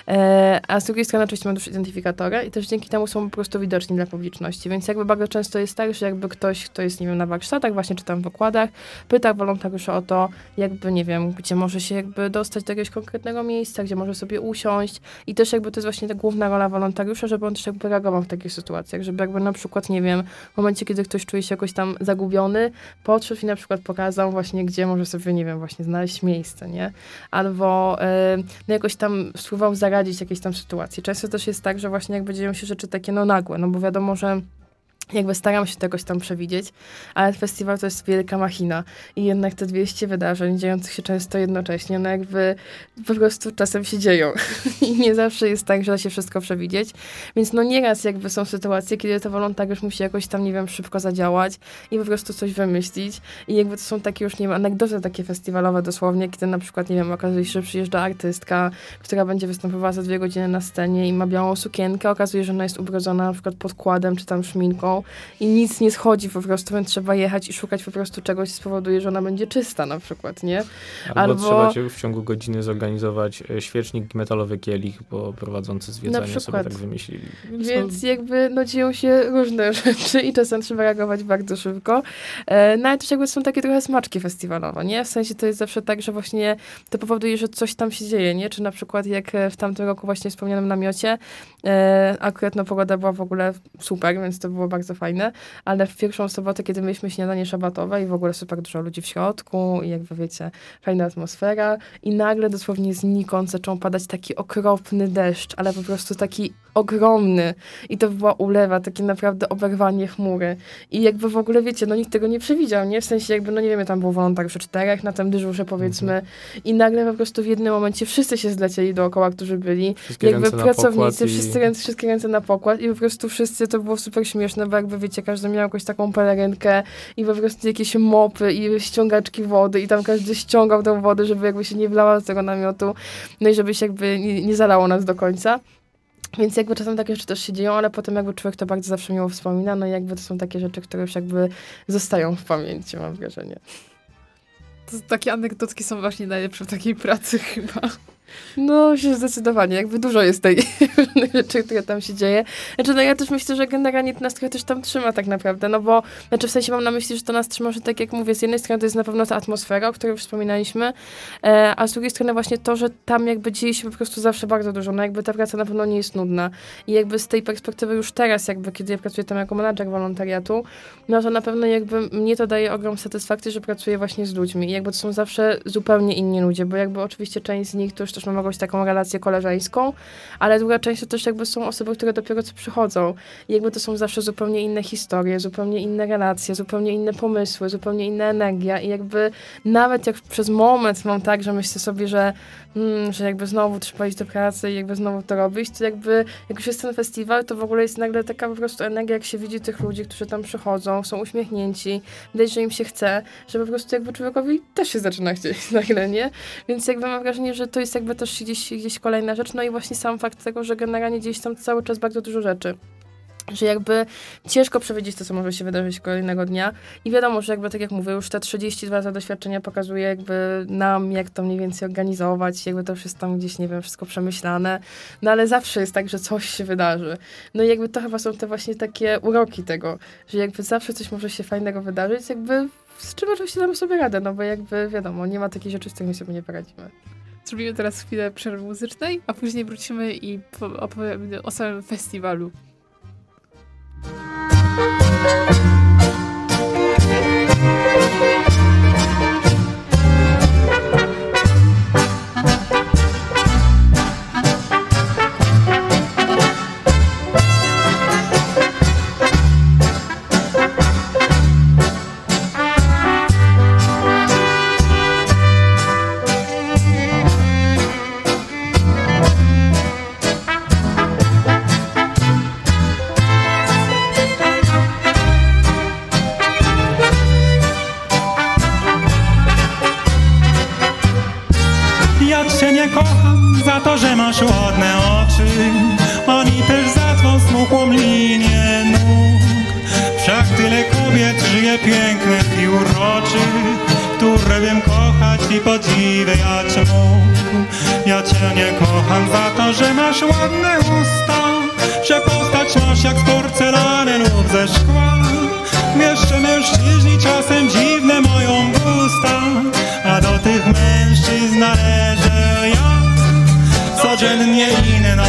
E, a z drugiej strony oczywiście mam też identyfikatora i też dzięki temu są po prostu widoczni dla publiczności, więc jakby bardzo często jest tak, że jakby ktoś, kto jest, nie wiem, na warsztatach, właśnie czy tam w wykładach, pyta wolontariusza o to, jakby, nie wiem, gdzie może się jakby dostać do jakiegoś konkretnego miejsca, gdzie może sobie usiąść i też jakby to jest właśnie ta główna rola wolontariusza, żeby on też jakby reagował w takich sytuacjach, żeby jakby na przykład, nie wiem, w momencie, kiedy ktoś czuje się jakoś tam zagubiony, podszedł i na przykład pokazał właśnie, gdzie może sobie, nie wiem, właśnie znaleźć miejsce, nie? Albo no jakoś tam spróbował zaradzić jakiejś tam sytuacji. Często też jest tak, że właśnie jakby dzieją się rzeczy takie no nagłe, no bo wiadomo, że jakby staram się tegoś tam przewidzieć, ale festiwal to jest wielka machina i jednak te 200 wydarzeń dziejących się często jednocześnie, no jakby po prostu czasem się dzieją. I nie zawsze jest tak, że da się wszystko przewidzieć, więc no nieraz jakby są sytuacje, kiedy to wolontariusz musi jakoś tam, nie wiem, szybko zadziałać i po prostu coś wymyślić. I jakby to są takie już, nie wiem, anegdoty takie festiwalowe dosłownie, kiedy na przykład, nie wiem, okazuje się, że przyjeżdża artystka, która będzie występowała za dwie godziny na scenie i ma białą sukienkę, okazuje się, że ona jest ubrodzona na przykład podkładem czy tam szminką wodą i nic nie schodzi po prostu, więc trzeba jechać i szukać po prostu czegoś, co spowoduje, że ona będzie czysta na przykład, nie? Albo, Albo- trzeba cię w ciągu godziny zorganizować e, świecznik metalowy kielich, bo prowadzący zwiedzanie sobie przykład. tak wymyślili. Więc jakby no dzieją się różne rzeczy i czasem trzeba reagować bardzo szybko. E, no ale też jakby są takie trochę smaczki festiwalowe, nie? W sensie to jest zawsze tak, że właśnie to powoduje, że coś tam się dzieje, nie? Czy na przykład jak e, w tamtym roku właśnie wspomnianym namiocie, e, akurat no pogoda była w ogóle super, więc to było bardzo fajne, ale w pierwszą sobotę, kiedy mieliśmy śniadanie szabatowe i w ogóle super dużo ludzi w środku i jakby wiecie, fajna atmosfera i nagle dosłownie znikąd zaczął padać taki okropny deszcz, ale po prostu taki ogromny. I to była ulewa, takie naprawdę oberwanie chmury. I jakby w ogóle wiecie, no nikt tego nie przewidział, nie? W sensie jakby, no nie wiemy, tam było wolontariuszy czterech na tym dyżurze powiedzmy. I nagle po prostu w jednym momencie wszyscy się zlecieli dookoła, którzy byli. Wszystkie jakby pracownicy, i- wszyscy ręce, wszystkie ręce na pokład i po prostu wszyscy, to było super śmieszne, jakby wiecie, każdy miał jakąś taką pelerynkę i po prostu jakieś mopy i ściągaczki wody i tam każdy ściągał tę wodę, żeby jakby się nie wlała z tego namiotu, no i żeby się jakby nie, nie zalało nas do końca. Więc jakby czasem takie rzeczy też się dzieją, ale potem jakby człowiek to bardzo zawsze miło wspomina, no i jakby to są takie rzeczy, które już jakby zostają w pamięci, mam wrażenie. To takie anegdotki są właśnie najlepsze w takiej pracy chyba. No, zdecydowanie, jakby dużo jest tej rzeczy, które tam się dzieje. Znaczy, no ja też myślę, że generalnie to nas trochę też tam trzyma tak naprawdę, no bo, znaczy w sensie mam na myśli, że to nas trzyma, że tak jak mówię, z jednej strony to jest na pewno ta atmosfera, o której już wspominaliśmy, e, a z drugiej strony właśnie to, że tam jakby dzieje się po prostu zawsze bardzo dużo, no jakby ta praca na pewno nie jest nudna. I jakby z tej perspektywy już teraz, jakby kiedy ja pracuję tam jako menadżer wolontariatu, no to na pewno jakby mnie to daje ogrom satysfakcji, że pracuję właśnie z ludźmi. I jakby to są zawsze zupełnie inni ludzie, bo jakby oczywiście część z nich to już też mam jakąś taką relację koleżeńską, ale druga część to też jakby są osoby, które dopiero co przychodzą. I jakby to są zawsze zupełnie inne historie, zupełnie inne relacje, zupełnie inne pomysły, zupełnie inna energia. I jakby nawet jak przez moment mam tak, że myślę sobie, że, mm, że jakby znowu trzeba iść do pracy i jakby znowu to robić, to jakby jak już jest ten festiwal, to w ogóle jest nagle taka po prostu energia, jak się widzi tych ludzi, którzy tam przychodzą, są uśmiechnięci, widać, że im się chce, że po prostu jakby człowiekowi też się zaczyna chcieć nagle, nie? Więc jakby mam wrażenie, że to jest jakby też gdzieś, gdzieś kolejna rzecz, no i właśnie sam fakt tego, że generalnie gdzieś tam cały czas bardzo dużo rzeczy. Że jakby ciężko przewidzieć to, co może się wydarzyć kolejnego dnia. I wiadomo, że jakby tak jak mówię, już te 32 lata doświadczenia pokazuje jakby nam, jak to mniej więcej organizować, jakby to już jest tam gdzieś, nie wiem, wszystko przemyślane. No ale zawsze jest tak, że coś się wydarzy. No i jakby to chyba są te właśnie takie uroki tego, że jakby zawsze coś może się fajnego wydarzyć, jakby z czym oczywiście damy sobie radę, no bo jakby wiadomo, nie ma takich rzeczy, z którymi sobie nie poradzimy. Zrobimy teraz chwilę przerwy muzycznej, a później wrócimy i po- opowiemy o samym festiwalu. Thank you. Codziennie inna,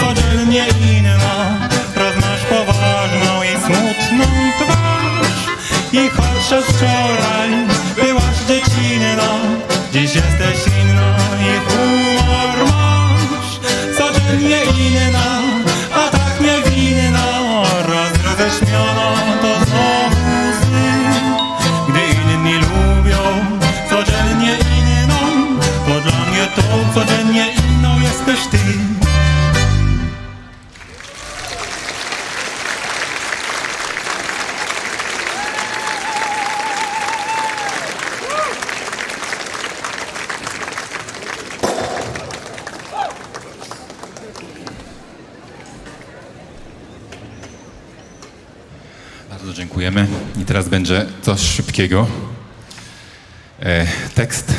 codziennie inna. Raz masz poważną i smutną twarz. I choć wczoraj byłaś dziecinna Dziś jesteś szybkiego. E, tekst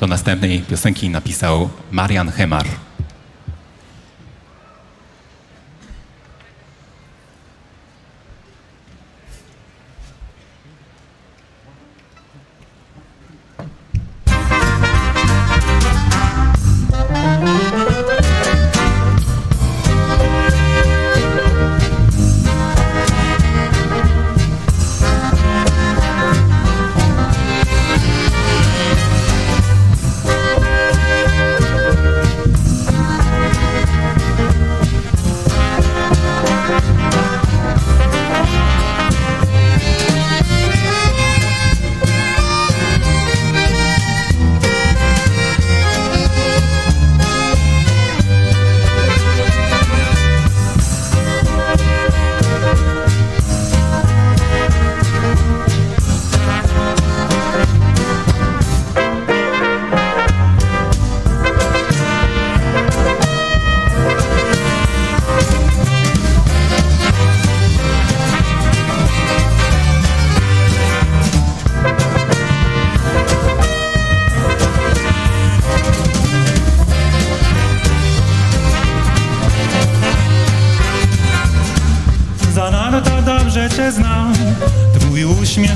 do następnej piosenki napisał Marian Hemar.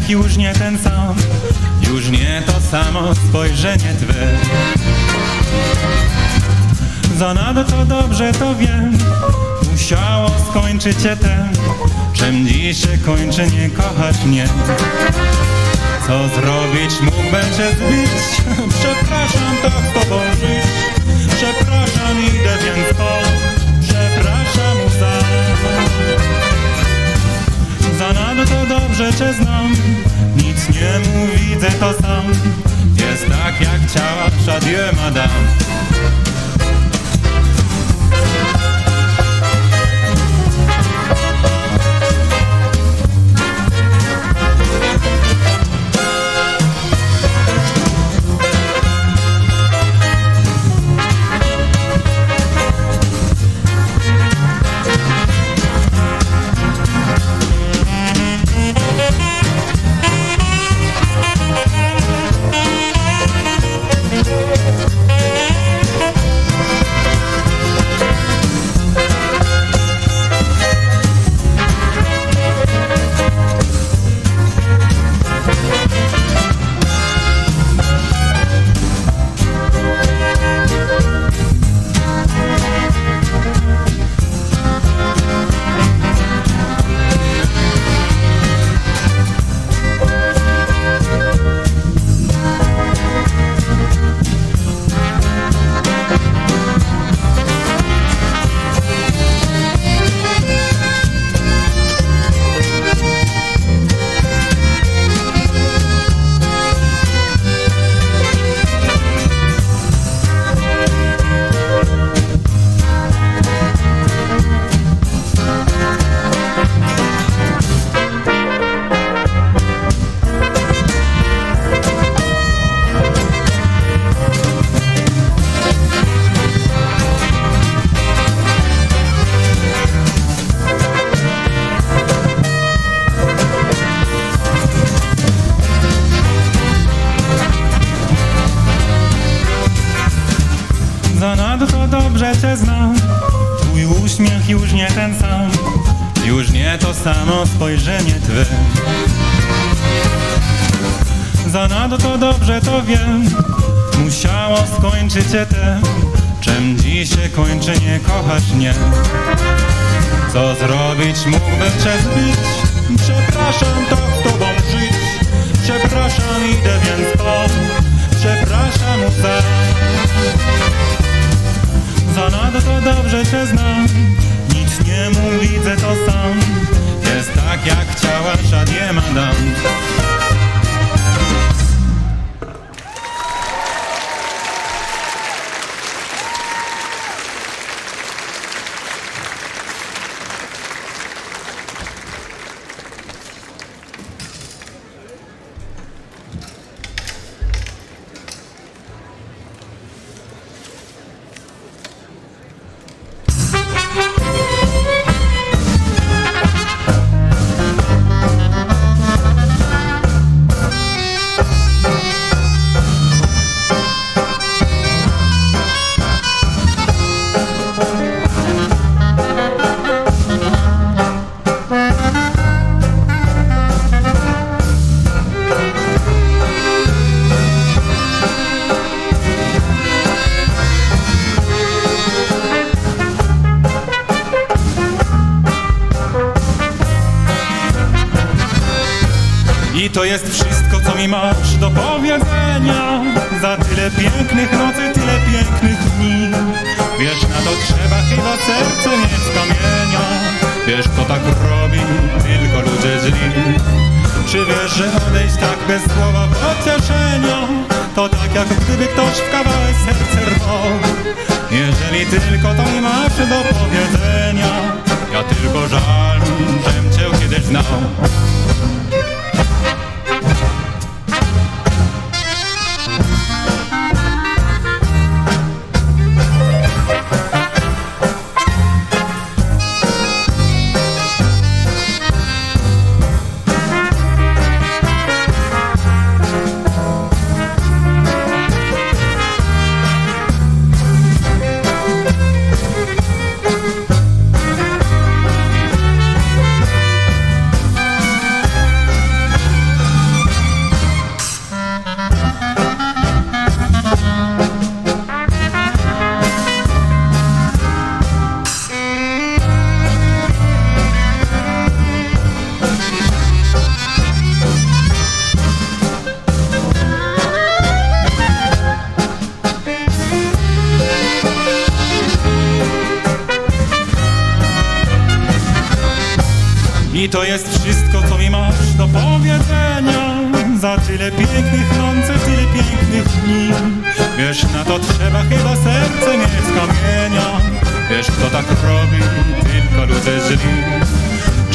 Już nie ten sam. Już nie to samo spojrzenie twe. Zanadto dobrze to wiem. Musiało skończyć się ten. Czym dziś się kończy nie kochać mnie. Co zrobić mógłbym cię zbić? Przepraszam tak z Przepraszam idę więc po Cię znam. Nic nie mów, widzę to sam. Jest tak jak chciałaś, adieu madame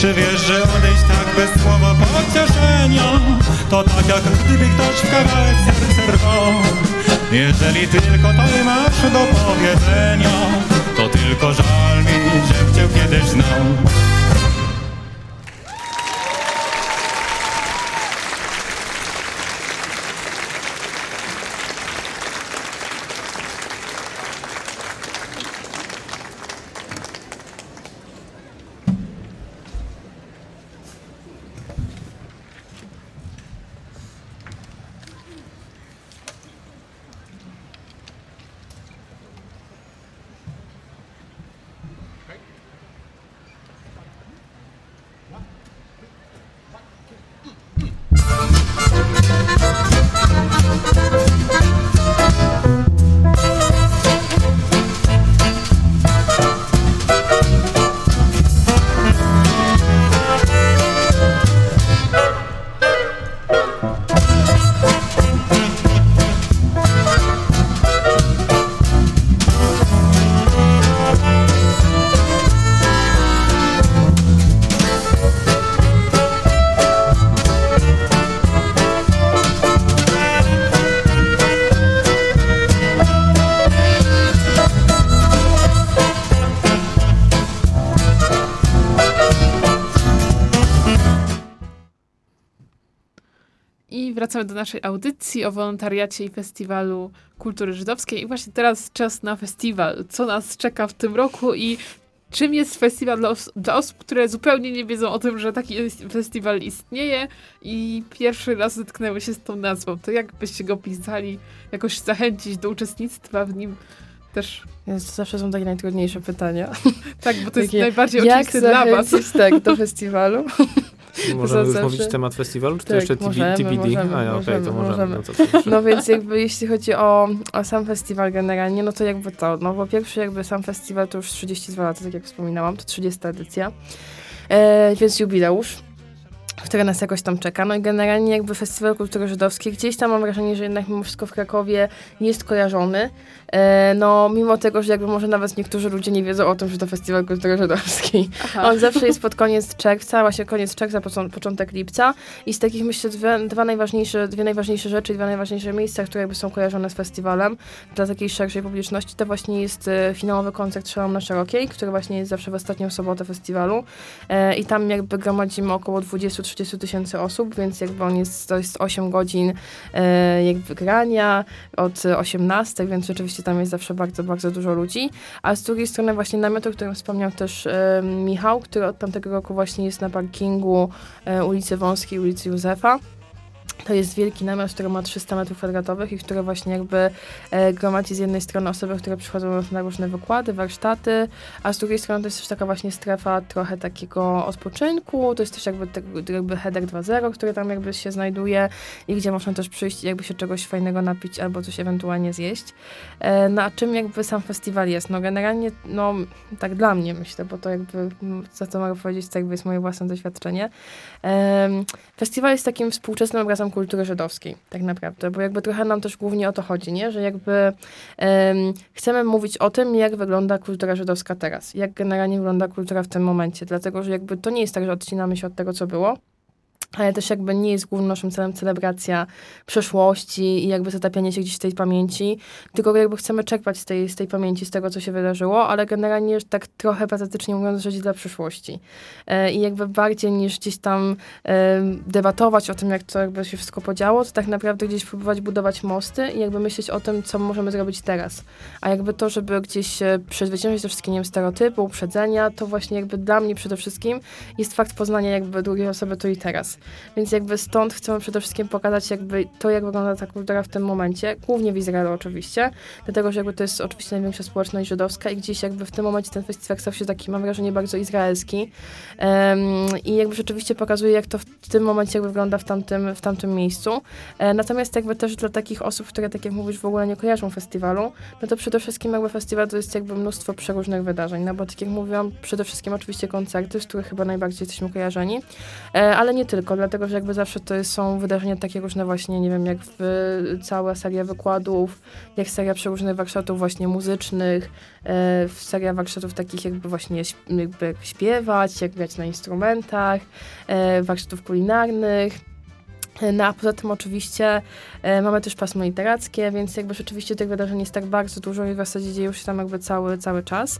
Czy wiesz, że odejść tak bez słowa pocieszenia To tak jak gdyby ktoś w kawałek serce rwał Jeżeli tylko to masz do powiedzenia To tylko żal mi, że cię kiedyś znał wracamy do naszej audycji o wolontariacie i festiwalu kultury żydowskiej. I właśnie teraz czas na festiwal. Co nas czeka w tym roku i czym jest festiwal dla, os dla osób, które zupełnie nie wiedzą o tym, że taki festiwal istnieje i pierwszy raz zetknęły się z tą nazwą. To jak byście go pisali, jakoś zachęcić do uczestnictwa w nim też. To zawsze są takie najtrudniejsze pytania. Tak, bo to jest Takie, najbardziej oczywiste dla was. tak, do festiwalu? Możemy już mówić temat festiwalu, czy to Tak, jeszcze TB, możemy, TBD? możemy, A ja, okej, to możemy, możemy. No, to. No więc jakby jeśli chodzi o, o sam festiwal generalnie, no to jakby to, no po pierwsze jakby sam festiwal to już 32 lata, tak jak wspominałam, to 30 edycja, e, więc jubileusz, który nas jakoś tam czeka. No i generalnie jakby Festiwal Kultury Żydowskiej, gdzieś tam mam wrażenie, że jednak mimo wszystko w Krakowie jest kojarzony. E, no mimo tego, że jakby może nawet niektórzy ludzie nie wiedzą o tym, że to Festiwal Kultury Żydowskiej. Aha. On zawsze jest pod koniec czerwca, właśnie koniec czerwca, począ- początek lipca i z takich myślę dwie, dwa najważniejsze, dwie najważniejsze rzeczy, dwa najważniejsze miejsca, które jakby są kojarzone z festiwalem dla takiej szerszej publiczności, to właśnie jest e, finałowy koncert Szalom na Szerokiej, który właśnie jest zawsze w ostatnią sobotę festiwalu e, i tam jakby gromadzimy około 20-30 tysięcy osób, więc jakby on jest, to jest 8 godzin e, jakby grania od 18, więc rzeczywiście tam jest zawsze bardzo, bardzo dużo ludzi, a z drugiej strony właśnie namiot, o którym wspomniał też e, Michał, który od tamtego roku właśnie jest na parkingu e, ulicy Wąskiej, ulicy Józefa. To jest wielki namiot, który ma 300 metrów kwadratowych i który właśnie jakby e, gromadzi z jednej strony osoby, które przychodzą na różne wykłady, warsztaty, a z drugiej strony to jest też taka właśnie strefa trochę takiego odpoczynku, to jest też jakby, te, jakby header 2.0, który tam jakby się znajduje i gdzie można też przyjść i jakby się czegoś fajnego napić albo coś ewentualnie zjeść. E, no a czym jakby sam festiwal jest? No generalnie, no tak dla mnie myślę, bo to jakby, za co mogę powiedzieć, to jakby jest moje własne doświadczenie. Festiwal jest takim współczesnym obrazem kultury żydowskiej, tak naprawdę, bo jakby trochę nam też głównie o to chodzi, nie? Że jakby um, chcemy mówić o tym, jak wygląda kultura żydowska teraz, jak generalnie wygląda kultura w tym momencie, dlatego, że jakby to nie jest tak, że odcinamy się od tego, co było, ale też jakby nie jest głównym naszym celem celebracja przeszłości i jakby zatapianie się gdzieś w tej pamięci, tylko jakby chcemy czerpać z tej, z tej pamięci, z tego, co się wydarzyło, ale generalnie tak trochę patetycznie mówiąc, żyć dla przyszłości. E, I jakby bardziej niż gdzieś tam e, debatować o tym, jak to jakby się wszystko podziało, to tak naprawdę gdzieś próbować budować mosty i jakby myśleć o tym, co możemy zrobić teraz. A jakby to, żeby gdzieś przezwyciężyć te wszystkie, nie wiem, stereotypy, uprzedzenia, to właśnie jakby dla mnie przede wszystkim jest fakt poznania jakby drugiej osoby tu i teraz. Więc jakby stąd chcemy przede wszystkim pokazać jakby to, jak wygląda ta kultura w tym momencie, głównie w Izraelu oczywiście, dlatego, że jakby to jest oczywiście największa społeczność żydowska i gdzieś jakby w tym momencie ten festiwal stał się taki, mam wrażenie, bardzo izraelski. Um, i jakby rzeczywiście pokazuje, jak to w tym momencie jakby wygląda w tamtym, w tamtym miejscu. E, natomiast jakby też dla takich osób, które, tak jak mówisz, w ogóle nie kojarzą festiwalu, no to przede wszystkim jakby festiwal to jest jakby mnóstwo przeróżnych wydarzeń, no bo tak jak mówiłam, przede wszystkim oczywiście koncerty, z których chyba najbardziej jesteśmy kojarzeni, e, ale nie tylko, dlatego że jakby zawsze to są wydarzenia takie różne właśnie, nie wiem, jak cała seria wykładów, jak seria przeróżnych warsztatów właśnie muzycznych, e, seria warsztatów takich jakby właśnie jakby jak śpiewać, jak grać na instrumentach, e, warsztatów kulinarnych, e, no a poza tym oczywiście e, mamy też pasmo literackie, więc jakby rzeczywiście tych wydarzeń jest tak bardzo dużo i w zasadzie dzieją się tam jakby cały, cały czas.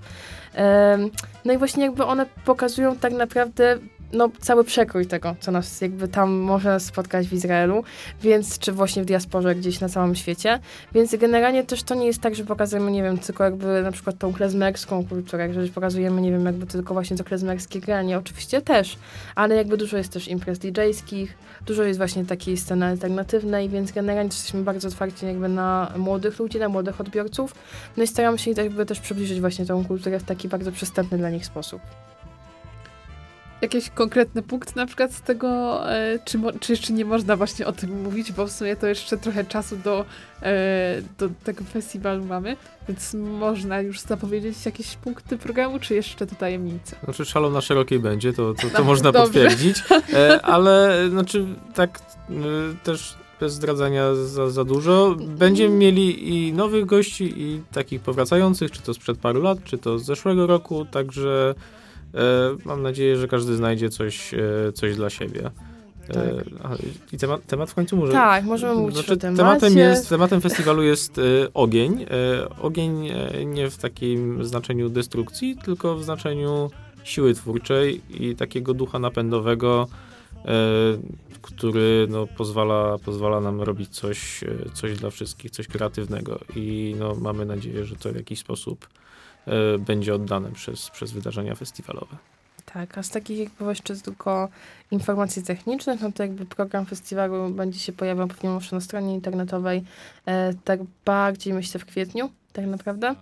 E, no i właśnie jakby one pokazują tak naprawdę no, cały przekrój tego, co nas jakby tam może spotkać w Izraelu, więc czy właśnie w diasporze gdzieś na całym świecie. Więc generalnie też to nie jest tak, że pokazujemy, nie wiem, tylko jakby na przykład tą klezmerską kulturę, że pokazujemy, nie wiem, jakby tylko właśnie to klezmerskie granie, oczywiście też, ale jakby dużo jest też imprez DJ-skich, dużo jest właśnie takiej sceny alternatywnej, więc generalnie jesteśmy bardzo otwarci jakby na młodych ludzi, na młodych odbiorców, no i staramy się jakby też przybliżyć właśnie tą kulturę w taki bardzo przystępny dla nich sposób jakiś konkretny punkt na przykład z tego, e, czy, czy jeszcze nie można właśnie o tym mówić, bo w sumie to jeszcze trochę czasu do, e, do tego festiwalu mamy, więc można już zapowiedzieć jakieś punkty programu, czy jeszcze to tajemnica? Znaczy szalą na szerokiej będzie, to, to, to no, można dobrze. potwierdzić, e, ale znaczy tak też bez zdradzania za, za dużo. Będziemy mieli i nowych gości, i takich powracających, czy to sprzed paru lat, czy to z zeszłego roku, także mam nadzieję, że każdy znajdzie coś, e, coś dla siebie. E, tak. I temat, temat w końcu może. Tak, możemy mówić znaczy, o temacie. Tematem, jest, tematem festiwalu jest ogień. ogień nie w takim znaczeniu destrukcji, tylko w znaczeniu siły twórczej i takiego ducha napędowego, który no, pozwala, pozwala nam robić coś, coś dla wszystkich, coś kreatywnego. I no, mamy nadzieję, że to w jakiś sposób E, będzie oddane przez, przez wydarzenia festiwalowe. Tak, a z takich jakby jeszcze tylko informacji technicznych, no to jakby program festiwalu będzie się pojawiał pewnie już na stronie internetowej e, tak bardziej myślę w kwietniu, tak naprawdę.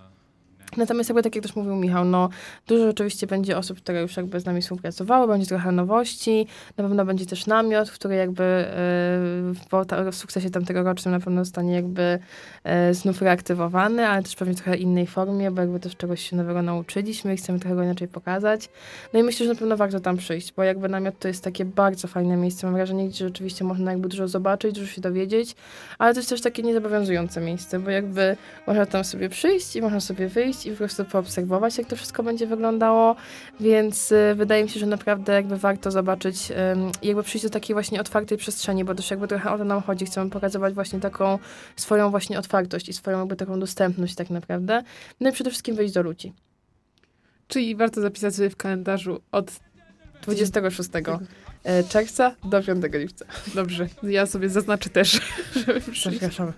Natomiast jakby tak jak też mówił Michał, no dużo oczywiście będzie osób, które już jakby z nami współpracowały, będzie trochę nowości, na pewno będzie też namiot, który jakby yy, w sukcesie tamtego rocznym na pewno zostanie jakby yy, znów reaktywowany, ale też pewnie trochę innej formie, bo jakby też czegoś się nowego nauczyliśmy i chcemy trochę go inaczej pokazać. No i myślę, że na pewno warto tam przyjść, bo jakby namiot to jest takie bardzo fajne miejsce, mam wrażenie, gdzie rzeczywiście można jakby dużo zobaczyć, dużo się dowiedzieć, ale to jest też takie niezobowiązujące miejsce, bo jakby można tam sobie przyjść i można sobie wyjść i po prostu poobserwować, jak to wszystko będzie wyglądało, więc y, wydaje mi się, że naprawdę jakby warto zobaczyć jakby przyjść do takiej właśnie otwartej przestrzeni, bo też jakby trochę o to nam chodzi. Chcemy pokazywać właśnie taką swoją właśnie otwartość i swoją jakby taką dostępność tak naprawdę. No i przede wszystkim wyjść do ludzi. Czyli warto zapisać sobie w kalendarzu od 26 e, czerwca do 5 lipca. Dobrze, ja sobie zaznaczę też, żeby Zapraszamy.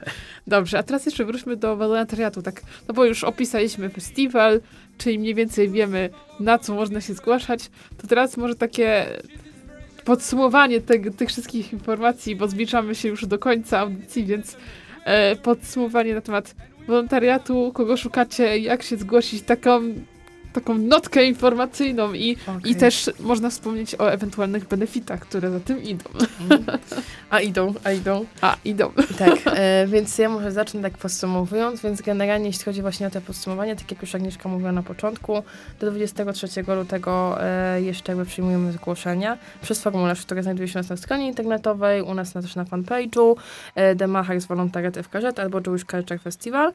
Dobrze, a teraz jeszcze wróćmy do wolontariatu, tak, no bo już opisaliśmy festiwal, czyli mniej więcej wiemy, na co można się zgłaszać, to teraz może takie podsumowanie te, tych wszystkich informacji, bo zbliżamy się już do końca audycji, więc e, podsumowanie na temat wolontariatu, kogo szukacie, jak się zgłosić, taką, taką notkę informacyjną i, Okay. i też można wspomnieć o ewentualnych benefitach, które za tym idą. A idą, a idą. A, idą. Tak, e, więc ja może zacznę tak podsumowując, więc generalnie jeśli chodzi właśnie o te podsumowanie, tak jak już Agnieszka mówiła na początku, do 23 lutego e, jeszcze jakby przyjmujemy zgłoszenia przez formularz, który znajduje się u nas na stronie internetowej, u nas na, też na fanpage'u, e, The Machers Volontariat FKZ albo Jewish Culture Festival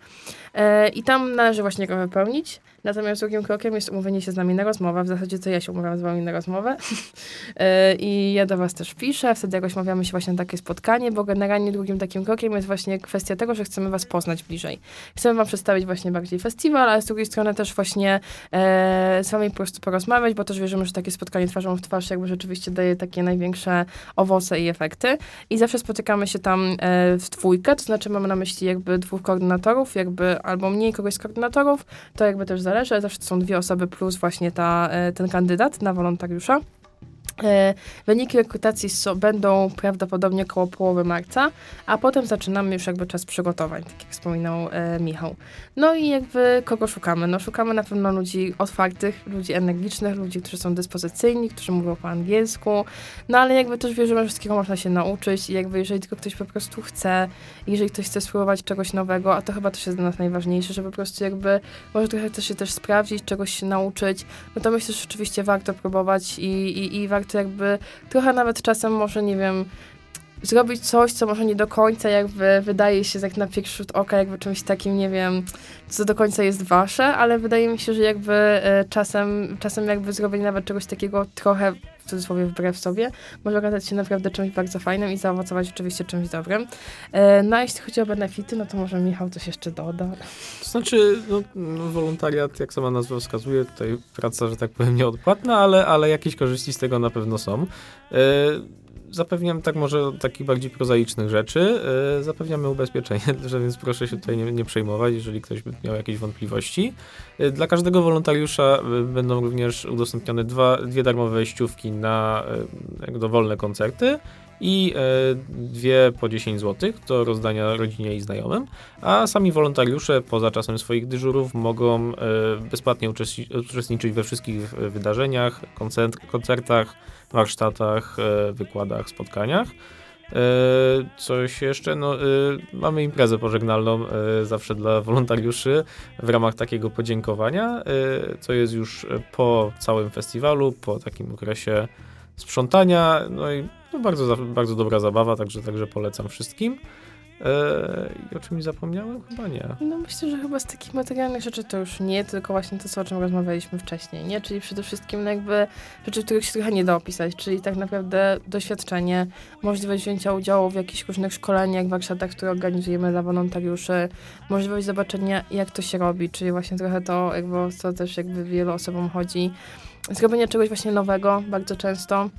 e, i tam należy właśnie go wypełnić. Natomiast drugim krokiem jest umówienie się z nami na rozmowę. W zasadzie to ja się umawiam z wami na rozmowę. E, I ja do was też piszę. Wtedy jakoś umawiamy się właśnie na takie spotkanie, bo generalnie drugim takim krokiem jest właśnie kwestia tego, że chcemy was poznać bliżej. Chcemy wam przedstawić właśnie bardziej festiwal, ale z drugiej strony też właśnie e, z wami po prostu porozmawiać, bo też wierzymy, że takie spotkanie twarzą w twarz jakby rzeczywiście daje takie największe owoce i efekty. I zawsze spotykamy się tam e, w dwójkę, to znaczy mamy na myśli jakby dwóch koordynatorów, jakby albo mniej kogoś z koordynatorów, to jakby też zależy, ale zawsze to są dwie osoby plus właśnie ta, e, ten kandydat na wolontariusza. E, Wyniki rekrutacji so, będą prawdopodobnie koło połowy marca, a potem zaczynamy już jakby czas przygotowań, tak jak wspominał e, Michał. No i jakby kogo szukamy? No szukamy na pewno ludzi otwartych, ludzi energicznych, ludzi, którzy są dyspozycyjni, którzy mówią po angielsku, no ale jakby też wierzymy, że wszystkiego można się nauczyć i jakby jeżeli tylko ktoś po prostu chce, jeżeli ktoś chce spróbować czegoś nowego, a to chyba też jest dla nas najważniejsze, że po prostu jakby może trochę chce się też sprawdzić, czegoś się nauczyć, no to myślę, że rzeczywiście warto próbować i, i, i warto jakby trochę nawet czasem może, nie wiem, zrobić coś, co może nie do końca jakby wydaje się tak na pierwszy rzut oka jakby czymś takim, nie wiem, co do końca jest wasze, ale wydaje mi się, że jakby e, czasem, czasem jakby zrobienie nawet czegoś takiego trochę cudzysłowie wbrew sobie, może okazać się naprawdę czymś bardzo fajnym i zaowocować oczywiście czymś dobrym. E, no a jeśli chodzi o benefity, no to może Michał coś jeszcze doda. To znaczy, no, no, wolontariat, jak sama nazwa wskazuje, tutaj praca, że tak powiem, nieodpłatna, ale, ale jakieś korzyści z tego na pewno są. Zapewniam tak może takich bardziej prozaicznych rzeczy. E, zapewniamy ubezpieczenie, że więc proszę się tutaj nie, nie przejmować, jeżeli ktoś by miał jakieś wątpliwości. E, dla każdego wolontariusza e, będą również udostępnione dwa, dwie darmowe wejściówki na dowolne koncerty i e, dwie po 10 zł do rozdania rodzinie i znajomym, a sami wolontariusze poza czasem swoich dyżurów mogą e, bezpłatnie uczestni- uczestniczyć we wszystkich wydarzeniach, koncert, koncertach, warsztatach, e, wykładach, spotkaniach. Coś jeszcze? No, mamy imprezę pożegnalną zawsze dla wolontariuszy w ramach takiego podziękowania, co jest już po całym festiwalu, po takim okresie sprzątania, no i no bardzo, bardzo dobra zabawa, także, także polecam wszystkim. E, I o czymś zapomniałem? Chyba nie. No myślę, że chyba z takich materialnych rzeczy to już nie, tylko właśnie to, co, o czym rozmawialiśmy wcześniej, nie? Czyli przede wszystkim no jakby rzeczy, których się trochę nie da opisać, czyli tak naprawdę doświadczenie, możliwość wzięcia udziału w jakichś różnych szkoleniach, warsztatach, które organizujemy dla wolontariuszy, możliwość zobaczenia, jak to się robi, czyli właśnie trochę to, jakby, co też jakby wielu osobom chodzi. Zrobienie czegoś właśnie nowego, bardzo często.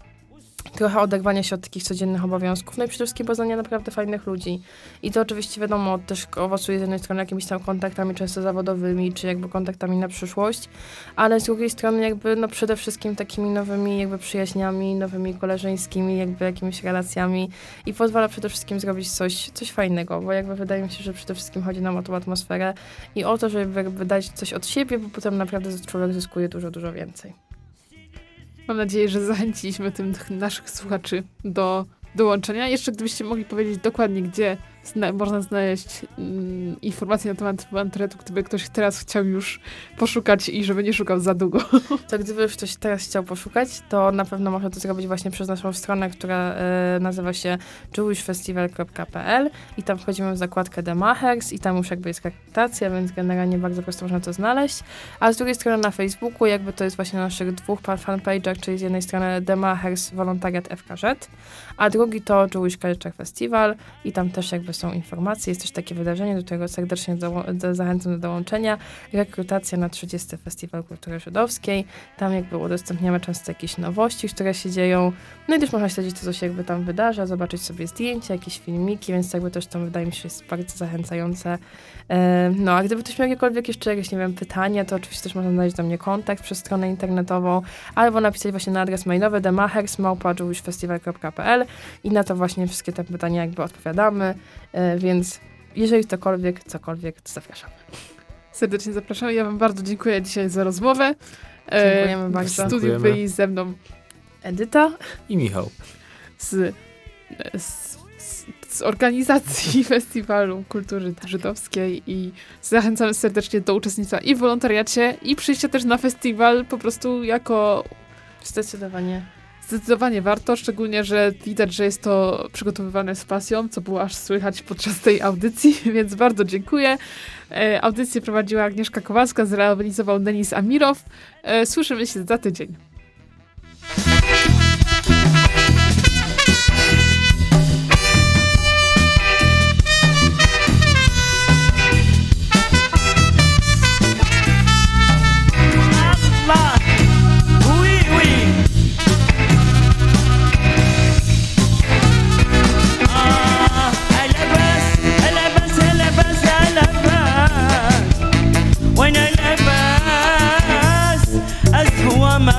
Trochę oderwania się od takich codziennych obowiązków, no i przede wszystkim poznania naprawdę fajnych ludzi. I to oczywiście wiadomo, też owocuje z jednej strony jakimiś tam kontaktami często zawodowymi, czy jakby kontaktami na przyszłość, ale z drugiej strony jakby no przede wszystkim takimi nowymi jakby przyjaźniami, nowymi koleżeńskimi jakby jakimiś relacjami i pozwala przede wszystkim zrobić coś, coś fajnego, bo jakby wydaje mi się, że przede wszystkim chodzi nam o tą atmosferę i o to, żeby jakby dać coś od siebie, bo potem naprawdę człowiek zyskuje dużo, dużo więcej. Mam nadzieję, że zachęciliśmy tym naszych słuchaczy do dołączenia. Jeszcze gdybyście mogli powiedzieć dokładnie, gdzie zna można znaleźć mm, informacje na temat wolontariatu, gdyby ktoś teraz chciał już poszukać i żeby nie szukał za długo. To gdyby już ktoś teraz chciał poszukać, to na pewno może to zrobić właśnie przez naszą stronę, która e, nazywa się jewishfestival.pl i tam wchodzimy w zakładkę The i tam już jakby jest rekrutacja, więc generalnie bardzo prosto można to znaleźć. A z drugiej strony na Facebooku jakby to jest właśnie na naszych dwóch fan- fanpage'ach, czyli z jednej strony The Machers Wolontariat FKZ, a drugi to Jewish Culture Festival i tam też jakby są informacje. Jest też takie wydarzenie, do którego serdecznie doło- do, zachęcam do dołączenia. Rekrutacja na 30. Festiwal Kultury Żydowskiej. Tam jakby udostępniamy często jakieś nowości, które się dzieją. No i też można śledzić to, co się jakby tam wydarza, zobaczyć sobie zdjęcia, jakieś filmiki, więc jakby też to wydaje mi się jest bardzo zachęcające. No, a gdyby ktoś miał jakiekolwiek jeszcze jakieś, nie wiem, pytania, to oczywiście też można znaleźć do mnie kontakt przez stronę internetową albo napisać właśnie na adres mailowy demachers.pl i na to właśnie wszystkie te pytania jakby odpowiadamy, więc jeżeli ktokolwiek, cokolwiek, to zapraszam. Serdecznie zapraszam. Ja wam bardzo dziękuję dzisiaj za rozmowę. E, Dziękujemy W bardzo. studiu Dziękujemy. byli ze mną Edyta, I Michał. z, z, z, z organizacji Festiwalu Kultury Żydowskiej i zachęcamy serdecznie do uczestnictwa i w wolontariacie, i przyjścia też na festiwal po prostu jako zdecydowanie. Zdecydowanie warto, szczególnie, że widać, że jest to przygotowywane z pasją, co było aż słychać podczas tej audycji, więc bardzo dziękuję. E, audycję prowadziła Agnieszka Kowalska, zrealizował Denis Amirow. E, słyszymy się za tydzień. أسوأ